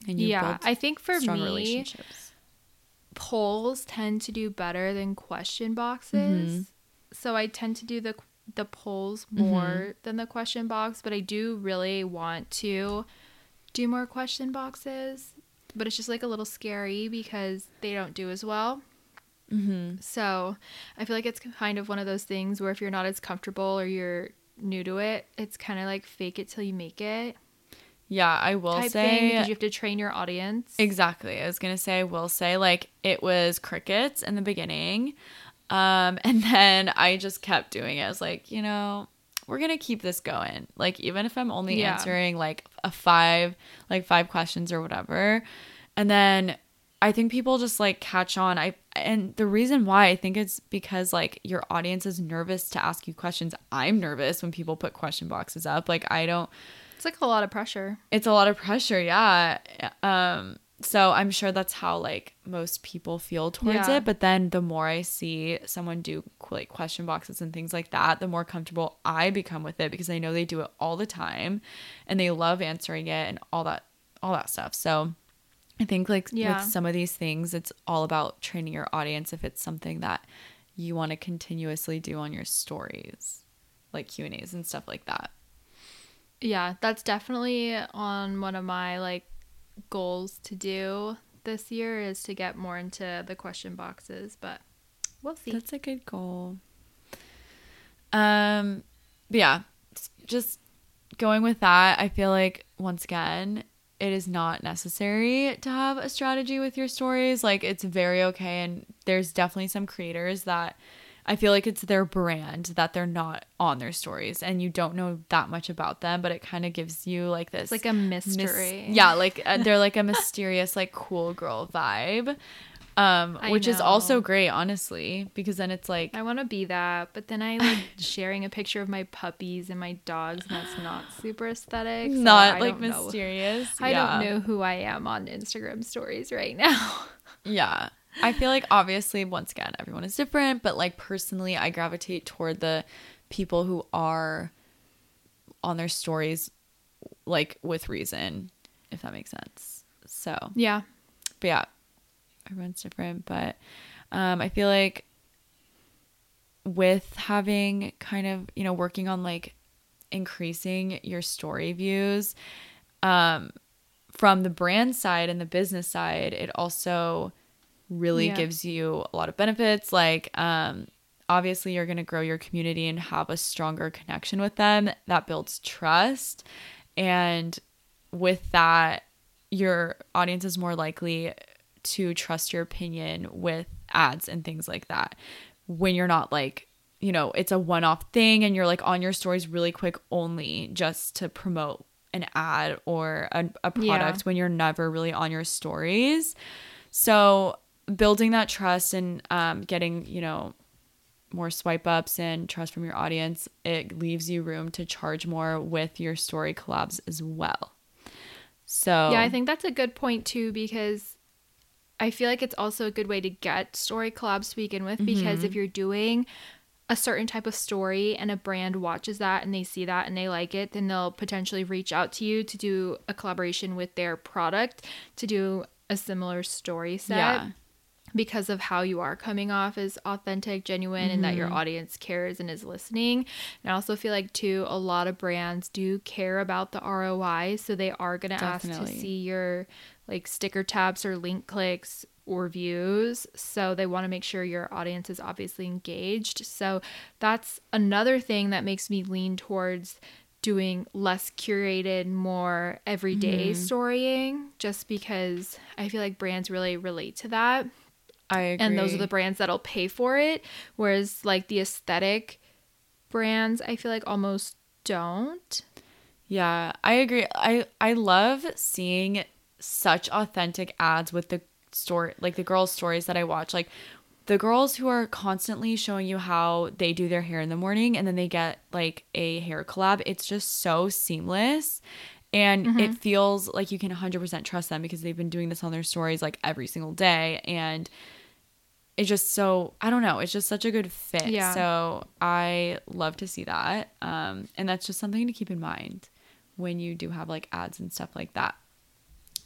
and you yeah, I think for strong me, relationships polls tend to do better than question boxes. Mm-hmm. So I tend to do the the polls more than the question box, but I do really want to do more question boxes. But it's just like a little scary because they don't do as well. mm-hmm. So I feel like it's kind of one of those things where if you're not as comfortable or you're new to it, it's kind of like fake it till you make it yeah i will say thing because you have to train your audience. Exactly. I was gonna say, I will say, like it was crickets in the beginning, um, and then I just kept doing it. I was like, you know, we're gonna keep this going. Like even if I'm only Yeah. answering like a five, like five questions or whatever, and then I think people just like catch on. I and the reason why I think it's because like your audience is nervous to ask you questions. I'm nervous when people put question boxes up. Like I don't It's like a lot of pressure. it's a lot of pressure yeah um so i'm sure that's how like most people feel towards Yeah. it but then the more i see someone do like question boxes and things like that the more comfortable i become with it because i know they do it all the time and they love answering it and all that all that stuff so i think like Yeah. with some of these things it's all about training your audience if it's something that you want to continuously do on your stories like q and a's and stuff like that Yeah, that's definitely on one of my like goals to do this year is to get more into the question boxes, but we'll see. That's a good goal. Um, yeah, just going with that, I feel like once again, it is not necessary to have a strategy with your stories. Like it's very okay, and there's definitely some creators that I feel like it's their brand that they're not on their stories, and you don't know that much about them, but it kind of gives you like this it's like a mys- mystery. yeah, like uh, they're like a mysterious, like cool girl vibe. Um, I which is also great, honestly, because then it's like I want to be that, but then I like sharing a picture of my puppies and my dogs, and that's not super aesthetic. so not like don't know. mysterious. I yeah. don't know who I am on Instagram stories right now. Yeah. I feel like obviously once again everyone is different, but like personally I gravitate toward the people who are on their stories like with reason, if that makes sense. So, yeah. but yeah, everyone's different, but um I feel like with having kind of, you know, working on like increasing your story views um from the brand side and the business side, it also really Yeah. gives you a lot of benefits like um obviously you're going to grow your community and have a stronger connection with them that builds trust and with that your audience is more likely to trust your opinion with ads and things like that. When you're not like you know it's a one-off thing and you're like on your stories really quick only just to promote an ad or a, a product Yeah. when you're never really on your stories. So building that trust and um, getting you know more swipe ups and trust from your audience it leaves you room to charge more with your story collabs as well. So Yeah, I think that's a good point too because I feel like it's also a good way to get story collabs to begin with because Mm-hmm. if you're doing a certain type of story and a brand watches that and they see that and they like it, then they'll potentially reach out to you to do a collaboration with their product to do a similar story set. Yeah. Because of how you are coming off as authentic, genuine, and that your Mm-hmm. audience cares and is listening. And I also feel like, too, a lot of brands do care about the ROI. So they are going to ask to see your like sticker tabs or link clicks or views. So they want to make sure your audience is obviously engaged. So that's another thing that makes me lean towards doing less curated, more everyday Mm-hmm. storying, just because I feel like brands really relate to that. I agree. And those are the brands that'll pay for it. Whereas like the aesthetic brands, I feel like almost don't. Yeah, I agree. I I love seeing such authentic ads with the story like the girls' stories that I watch. Like the girls who are constantly showing you how they do their hair in the morning and then they get like a hair collab. It's just so seamless. And mm-hmm. it feels like you can 100% trust them because they've been doing this on their stories like every single day. And it's just so I don't know. It's just such a good fit. Yeah. So I love to see that. Um, and that's just something to keep in mind when you do have like ads and stuff like that.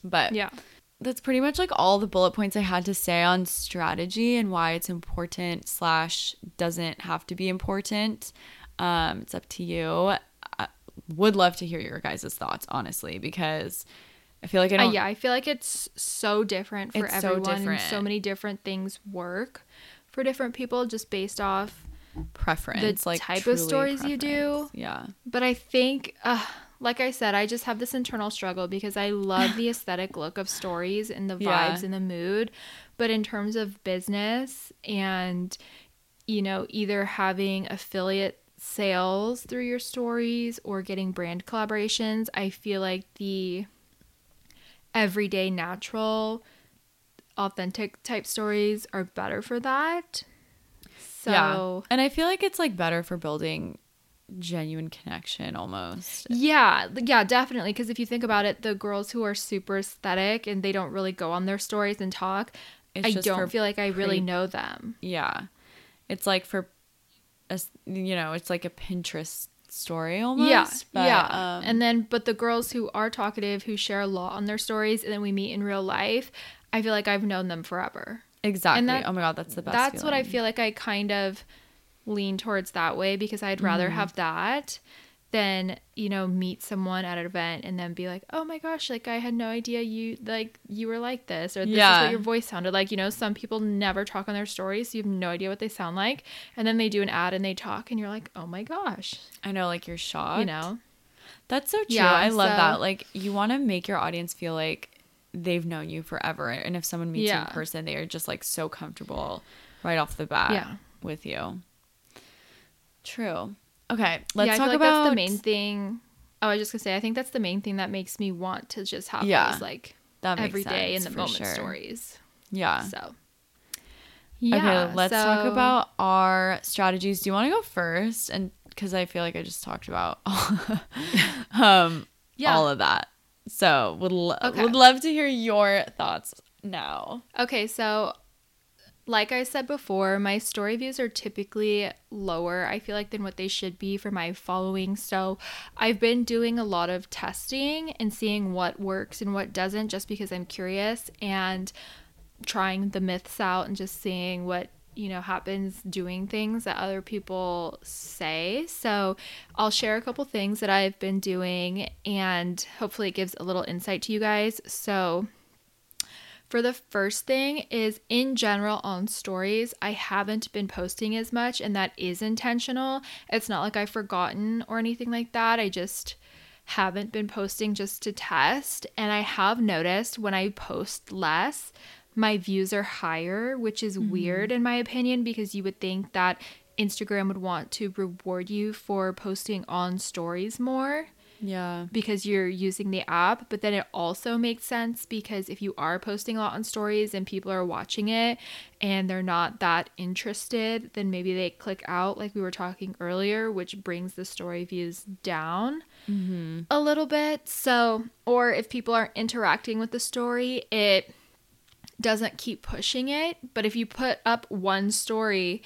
But Yeah. that's pretty much like all the bullet points I had to say on strategy and why it's important slash doesn't have to be important. Um, it's up to you. I would love to hear your guys' thoughts, honestly, because I feel like I Uh, don't. yeah, I feel like it's so different for so everyone. and different. so many different things work for different people just based off. preference, the like type of stories you do. Yeah. But I think, uh, like I said, I just have this internal struggle because I love the aesthetic look of stories and the vibes Yeah. and the mood. But in terms of business and, you know, either having affiliate sales through your stories or getting brand collaborations, I feel like the everyday, natural, authentic type stories are better for that. So, yeah. And I feel like it's like better for building genuine connection almost. Yeah, yeah, definitely. Because if you think about it, the girls who are super aesthetic and they don't really go on their stories and talk, It's I don't feel like I really pre- know them. Yeah. It's like for us you know, it's like a Pinterest story almost. yeah, but, yeah. Um, and then, but the girls who are talkative, who share a lot on their stories, and then we meet in real life, I feel like I've known them forever. exactly. that- oh my god, that's the best. That's what I feel like I kind of lean towards that way because I'd rather Mm-hmm. have that than, you know, meet someone at an event and then be like, "Oh my gosh, like I had no idea you like you were like this or this is what your voice sounded like." You know, some people never talk on their stories, so you have no idea what they sound like, and then they do an ad and they talk and you're like, "Oh my gosh." I know like you're shocked. You know. That's so true. Yeah, I love so- that. Like you want to make your audience feel like they've known you forever and if someone meets you in person, they are just like so comfortable right off the bat Yeah. with you. True. Okay, let's yeah, I talk feel like about that's the main thing. Oh, I was just gonna say, I think that's the main thing that makes me want to just have Yeah, these like that every day in the moment sure. stories. Yeah. So, yeah. okay, let's talk about our strategies. Do you want to go first? And because I feel like I just talked about um Yeah. all of that, so would lo- Okay. would love to hear your thoughts now. Okay, so like I said before, my story views are typically lower, I feel like, than what they should be for my following. So I've been doing a lot of testing and seeing what works and what doesn't just because I'm curious and trying the myths out and just seeing what you know happens doing things that other people say so i'll share a couple things that i've been doing and hopefully it gives a little insight to you guys so for the first thing is in general on stories, I haven't been posting as much and that is intentional. It's not like I've forgotten or anything like that. I just haven't been posting just to test and I have noticed when I post less, my views are higher, which is mm-hmm. weird in my opinion because you would think that Instagram would want to reward you for posting on stories more Yeah. because you're using the app, but then it also makes sense because if you are posting a lot on stories and people are watching it and they're not that interested, then maybe they click out, like we were talking earlier, which brings the story views down mm-hmm. a little bit. So, or if people aren't interacting with the story, it doesn't keep pushing it. But if you put up one story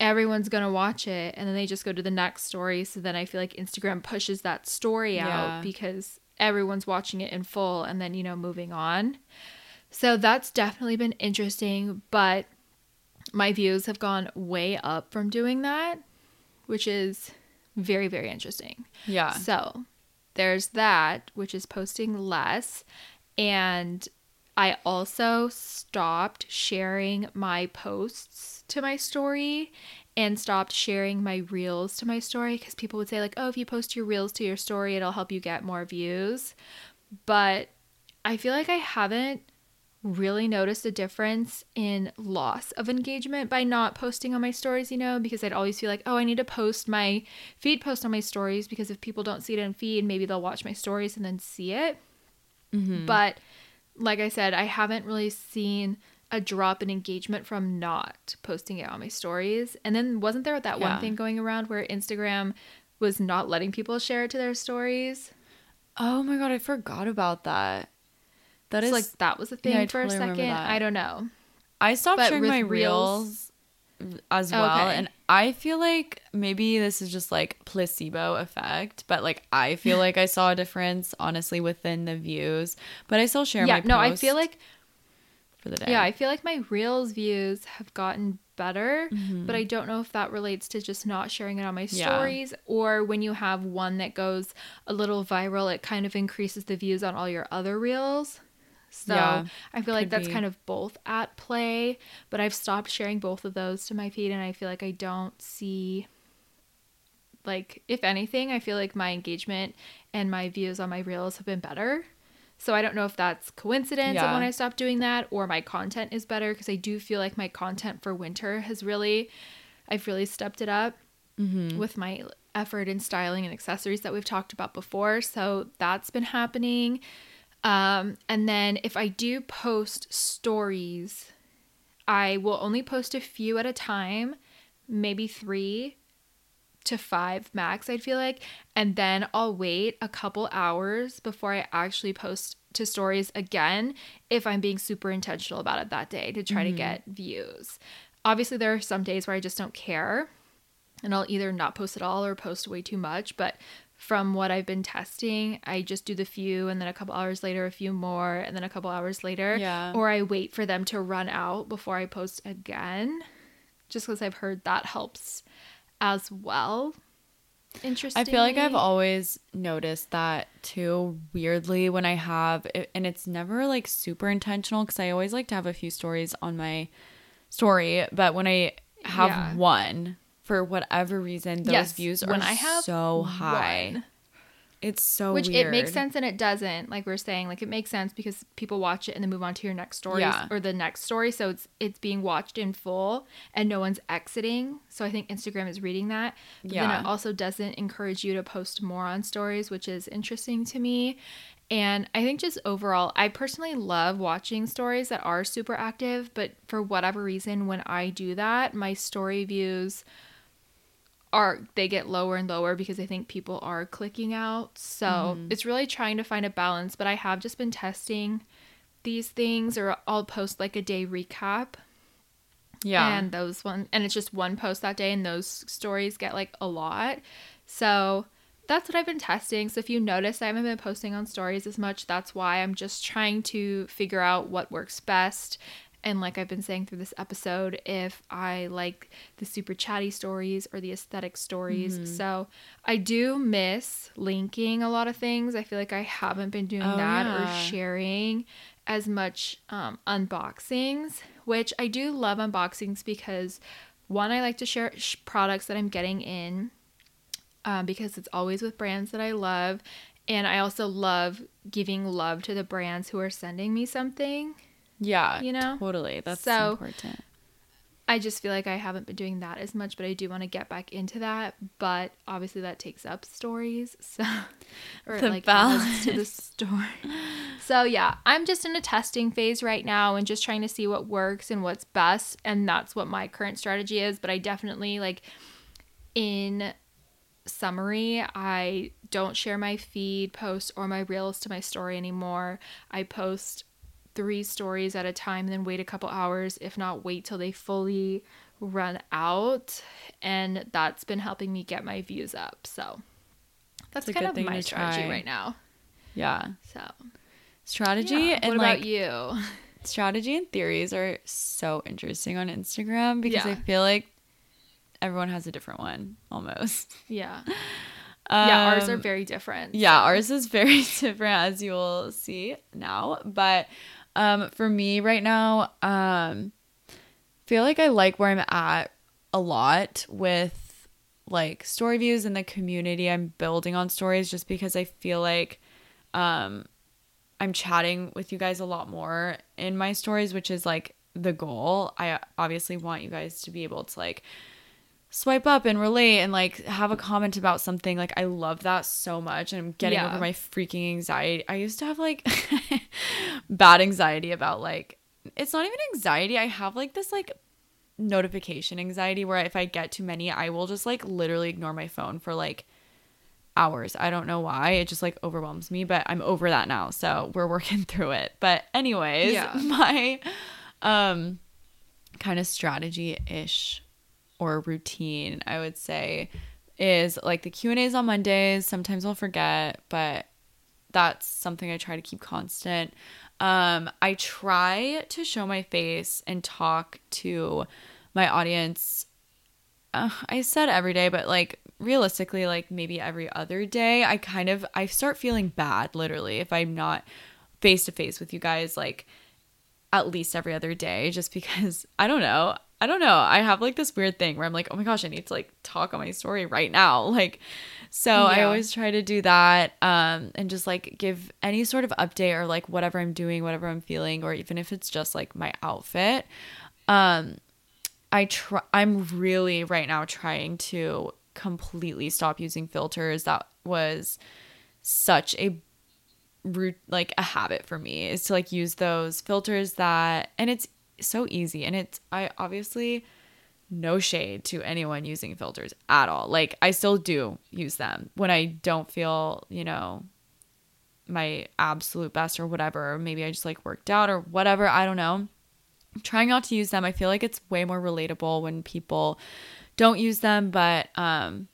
everyone's going to watch it and then they just go to the next story. So then I feel like Instagram pushes that story Yeah. out because everyone's watching it in full and then, you know, moving on. So that's definitely been interesting, but my views have gone way up from doing that, which is very, very interesting. Yeah. So there's that, which is posting less. And I also stopped sharing my posts to my story and stopped sharing my reels to my story because people would say, like, oh, if you post your reels to your story, it'll help you get more views. But I feel like I haven't really noticed a difference in loss of engagement by not posting on my stories, you know, because I'd always feel like, oh, I need to post my feed post on my stories because if people don't see it in feed, maybe they'll watch my stories and then see it. Mm-hmm. But like I said, I haven't really seen a drop in engagement from not posting it on my stories. And then wasn't there that Yeah. one thing going around where Instagram was not letting people share it to their stories? Oh my god, I forgot about that. That is It's like that was a thing Yeah, for totally a second. I don't know. I stopped But sharing my Reels- reels as well, Okay. and I feel like maybe this is just like placebo effect, but like I feel like I saw a difference honestly within the views, but I still share yeah, my no, I feel like for the day. yeah, I feel like my reels views have gotten better, Mm-hmm. but I don't know if that relates to just not sharing it on my Yeah. stories or when you have one that goes a little viral, it kind of increases the views on all your other reels. So Yeah, I feel like that's be. kind of both at play, but I've stopped sharing both of those to my feed and I feel like I don't see like if anything, I feel like my engagement and my views on my reels have been better. So I don't know if that's coincidence of when I stopped doing that or my content is better because I do feel like my content for winter has really I've really stepped it up with my effort in styling and accessories that we've talked about before. So that's been happening. Um, and then if I do post stories, I will only post a few at a time, maybe three to five max, I'd feel like. And then I'll wait a couple hours before I actually post to stories again if I'm being super intentional about it that day to try to mm-hmm. get views. Obviously, there are some days where I just don't care and I'll either not post at all or post way too much. But from what I've been testing, I just do the few and then a couple hours later, a few more, and then a couple hours later. Yeah. Or I wait for them to run out before I post again, just because I've heard that helps as well. Interesting. I feel like I've always noticed that too weirdly when I have and it's never like super intentional cuz I always like to have a few stories on my story, but when I have Yeah. one for whatever reason those Yes, views are when I have so high. one. It's so Which weird. it makes sense and it doesn't. Like we're saying, like it makes sense because people watch it and then move on to your next story Yeah. or the next story. So it's it's being watched in full and no one's exiting. So I think Instagram is reading that. But then Yeah. it also doesn't encourage you to post more on stories, which is interesting to me. And I think just overall, I personally love watching stories that are super active, but for whatever reason, when I do that, my story views are they get lower and lower because I think people are clicking out. So Mm-hmm. it's really trying to find a balance. But I have just been testing these things, or I'll post like a day recap, Yeah. and those one, and it's just one post that day, and those stories get like a lot. So that's what I've been testing. So if you notice I haven't been posting on stories as much, that's why I'm just trying to figure out what works best. And like I've been saying through this episode, if I like the super chatty stories or the aesthetic stories. So I do miss linking a lot of things. I feel like I haven't been doing Oh, that or sharing as much um, unboxings, which I do love unboxings because one, I like to share sh- products that I'm getting in um, because it's always with brands that I love. And I also love giving love to the brands who are sending me something. Yeah. you know? Totally. That's So- important. I just feel like I haven't been doing that as much, but I do want to get back into that. But obviously, that takes up stories, so or The like adds to the story. So yeah, I'm just in a testing phase right now and just trying to see what works and what's best, and that's what my current strategy is. But I definitely like in summary, I don't share my feed posts or my reels to my story anymore. I post three stories at a time, then wait a couple hours, if not wait till they fully run out. And that's been helping me get my views up. So that's kind of my strategy right now. Yeah. So Strategy yeah. and what about you? strategy and theories are so interesting on Instagram because I feel like everyone has a different one almost. Yeah. yeah, ours are Um, very different. Yeah, ours is very different as you will see now. But um for me right now, um feel like I like where I'm at a lot with like story views and the community I'm building on stories just because I feel like um I'm chatting with you guys a lot more in my stories, which is like the goal. I obviously want you guys to be able to like swipe up and relate and like have a comment about something. Like I love that so much. And I'm getting Yeah. over my freaking anxiety. I used to have like bad anxiety about like it's not even anxiety. I have like this like notification anxiety where if I get too many, I will just like literally ignore my phone for like hours. I don't know why. It just like overwhelms me, but I'm over that now. So we're working through it. But anyways, Yeah. my um kind of strategy-ish or routine, I would say, is like the Q&As on Mondays. Sometimes I'll forget, but that's something I try to keep constant. Um, I try to show my face and talk to my audience. Uh, I said every day, but like realistically, like maybe every other day. I kind of I start feeling bad literally if I'm not face to face with you guys like at least every other day, just because I don't know. I don't know. I have like this weird thing where I'm like, oh my gosh, I need to like talk on my story right now. Like, so I always try to do that um, and just like give any sort of update or like whatever I'm doing, whatever I'm feeling, or even if it's just like my outfit. Um, I try. I'm really right now trying to completely stop using filters. That was such a root like a habit for me is to like use those filters that and it's so easy and it's I obviously no shade to anyone using filters at all. Like I still do use them when I don't feel, you know, my absolute best or whatever. Or maybe I just like worked out or whatever. I don't know. I'm trying not to use them. I feel like it's way more relatable when people don't use them, but um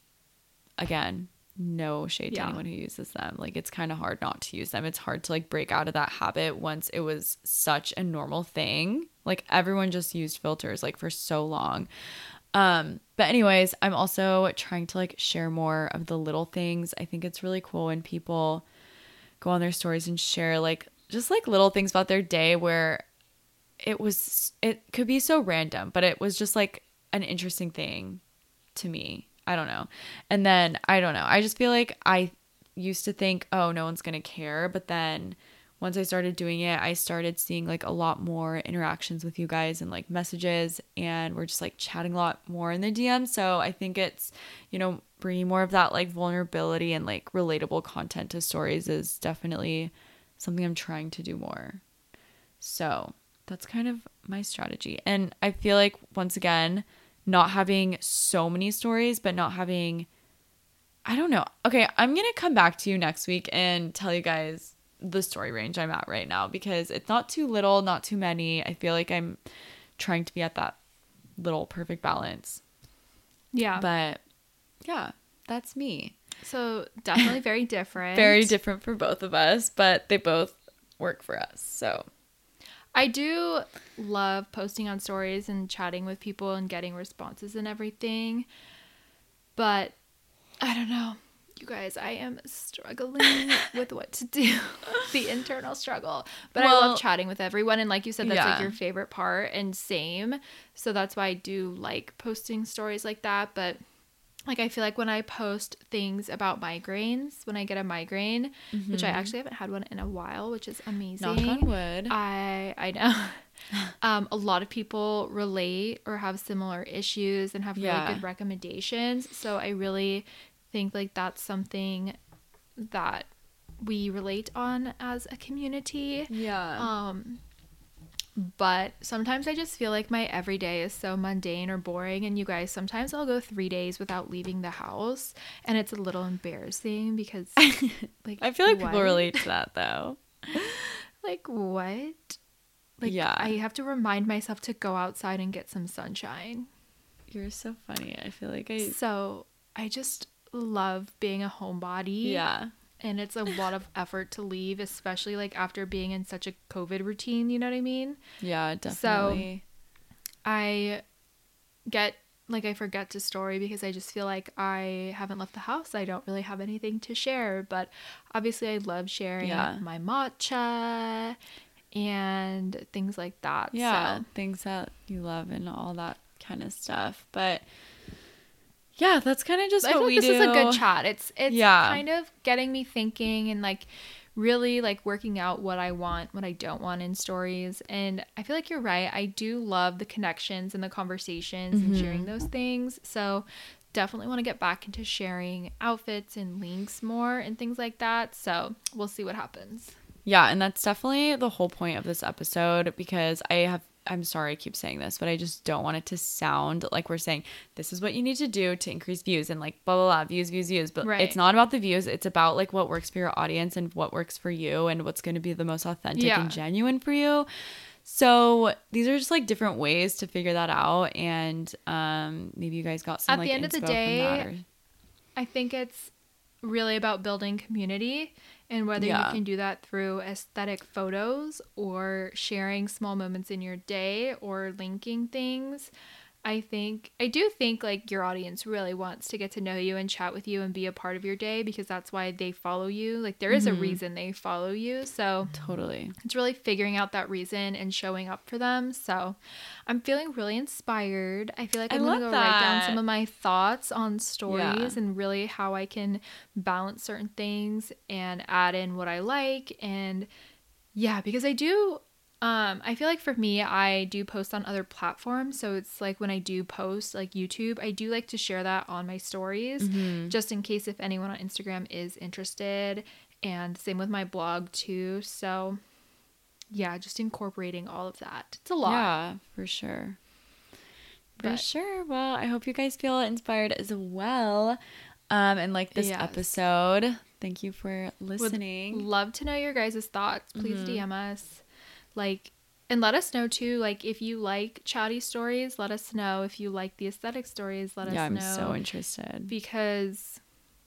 again, no shade to anyone who uses them. Like it's kind of hard not to use them. It's hard to like break out of that habit once it was such a normal thing. Like everyone just used filters like for so long. Um but anyways, I'm also trying to like share more of the little things. I think it's really cool when people go on their stories and share like just like little things about their day where it was it could be so random, but it was just like an interesting thing to me. I don't know. And then I don't know. I just feel like I used to think, oh, no one's going to care, but then once I started doing it, I started seeing like a lot more interactions with you guys and like messages and we're just like chatting a lot more in the DM. So I think it's, you know, bringing more of that like vulnerability and like relatable content to stories is definitely something I'm trying to do more. So that's kind of my strategy. And I feel like, once again, not having so many stories, but not having, I don't know. Okay, I'm to come back to you next week and tell you guys the story range I'm at right now because it's not too little, not too many. I feel like I'm trying to be at that little perfect balance. Yeah. But yeah, that's me. so definitely very different. Very different for both of us, but they both work for us. So I do love posting on stories and chatting with people and getting responses and everything. But I don't know. You guys, I am struggling with what to do. the internal struggle. But I love chatting with everyone and like you said that's Yeah. like your favorite part and same. So that's why I do like posting stories like that, but like I feel like when I post things about migraines, when I get a migraine, which I actually haven't had one in a while, which is amazing. Mm-hmm. knock on wood. I I know. um, a lot of people relate or have similar issues and have really Yeah. good recommendations. So I really think like that's something that we relate on as a community. yeah. Um, but sometimes I just feel like my everyday is so mundane or boring. And you guys, sometimes I'll go three days without leaving the house, and it's a little embarrassing because, like, I feel like people relate to that though. Like what? Like Yeah. I have to remind myself to go outside and get some sunshine. You're so funny. I feel like I. So I just love being a homebody. Yeah. And it's a lot of effort to leave, especially like after being in such a COVID routine, you know what I mean? Yeah, definitely. So I get like I forget to story because I just feel like I haven't left the house. I don't really have anything to share, but obviously I love sharing Yeah. my matcha and things like that. yeah, So things that you love and all that kind of stuff. But yeah, that's kind of just I what feel we like this do. is a good chat. It's it's Yeah. kind of getting me thinking and like really like working out what I want, what I don't want in stories. And I feel like you're right. I do love the connections and the conversations and sharing Mm-hmm. those things. So definitely want to get back into sharing outfits and links more and things like that. So we'll see what happens. Yeah, and that's definitely the whole point of this episode because I have I'm sorry I keep saying this, but I just don't want it to sound like we're saying this is what you need to do to increase views and like blah blah blah views views views. But Right. it's not about the views. It's about like what works for your audience and what works for you and what's going to be the most authentic Yeah. and genuine for you. So these are just like different ways to figure that out, and um, maybe you guys got some At the like end of the inspo from that day, or- I think it's really about building community and whether Yeah. you can do that through aesthetic photos or sharing small moments in your day or linking things. I think I do think like your audience really wants to get to know you and chat with you and be a part of your day because that's why they follow you. Like there is a reason they follow you. So totally. it's really figuring out that reason and showing up for them. So I'm feeling really inspired. I feel like I'm going to go write down some of my thoughts on stories Yeah. and really how I can balance certain things and add in what I like. And yeah, because I do. Um, I feel like for me, I do post on other platforms. So it's like when I do post, like YouTube, I do like to share that on my stories Mm-hmm. just in case if anyone on Instagram is interested. And same with my blog too. So yeah, just incorporating all of that. It's a lot. Yeah, for sure. For But- sure. Well, I hope you guys feel inspired as well. Um, and like this Yes. episode. Thank you for Would listening. love to know your guys' thoughts. Please Mm-hmm. DM us. Like, and let us know too. Like, if you like chatty stories, let us know. If you like the aesthetic stories, let us know. yeah, us I'm know. so interested. because,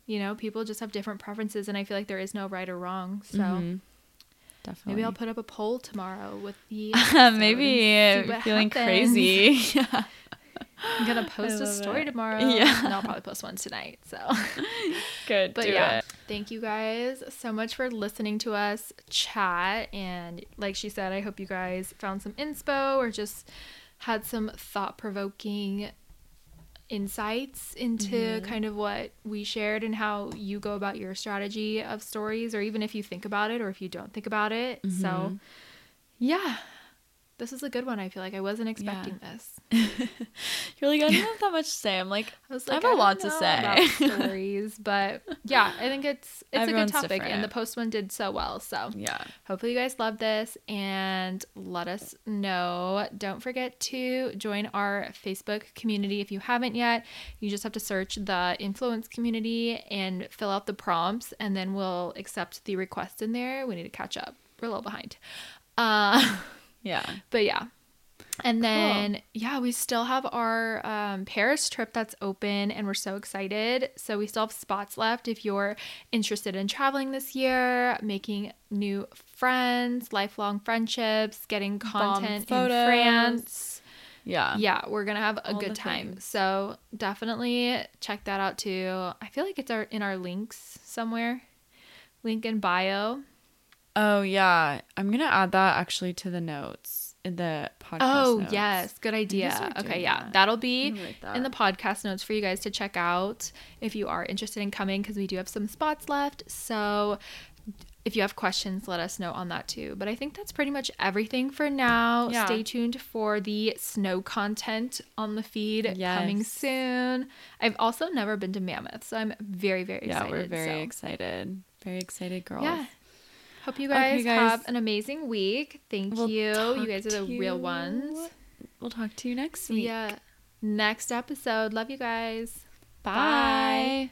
you know, people just have different preferences, and I feel like there is no right or wrong. So Mhm. Definitely. maybe I'll put up a poll tomorrow with the maybe episode and see what feeling happens. crazy. I'm gonna post a story it. tomorrow. Yeah. and I'll probably post one tonight. So. Good. But do yeah, it. thank you guys so much for listening to us chat. And like she said, I hope you guys found some inspo or just had some thought provoking insights into Mm-hmm. kind of what we shared and how you go about your strategy of stories, or even if you think about it or if you don't think about it. Mm-hmm. So, yeah. This is a good one. I feel like I wasn't expecting this. You're like, I don't have that much to say. I'm like, I was I have a lot to say. stories, but yeah, I think it's it's Everyone's a good topic, and the different. post one did so well. So yeah. hopefully you guys love this, and let us know. Don't forget to join our Facebook community if you haven't yet. You just have to search the influence community and fill out the prompts, and then we'll accept the request in there. We need to catch up. We're a little behind. Uh, Yeah. but yeah. And then yeah, we still have our um, Paris trip that's open, and we're so excited. So we still have spots left if you're interested in traveling this year, making new friends, lifelong friendships, getting content in. France. Yeah. Yeah, we're gonna have a All good time. things. So definitely check that out too. I feel like it's our in our links somewhere. Link in bio. Oh yeah. I'm gonna add that actually to the notes in the podcast. Oh notes. yes, good idea. Okay, yeah, that. that'll be right in the podcast notes for you guys to check out if you are interested in coming because we do have some spots left. So if you have questions, let us know on that too. But I think that's pretty much everything for now. Yeah. Stay tuned for the snow content on the feed coming soon. I've also never been to Mammoth, so I'm very very Yeah, excited. we're very so. excited. Very excited, girls. Yeah. Hope you Okay, guys, guys. have an amazing week. Thank We'll you. You guys are the to real you ones. We'll talk to you next week. Yeah. next episode. Love you guys. Bye.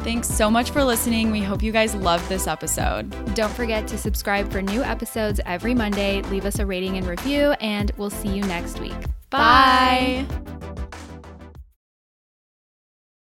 Thanks so much for listening. We hope you guys loved this episode. Don't forget to subscribe for new episodes every Monday. Leave us a rating and review, and we'll see you next week. Bye.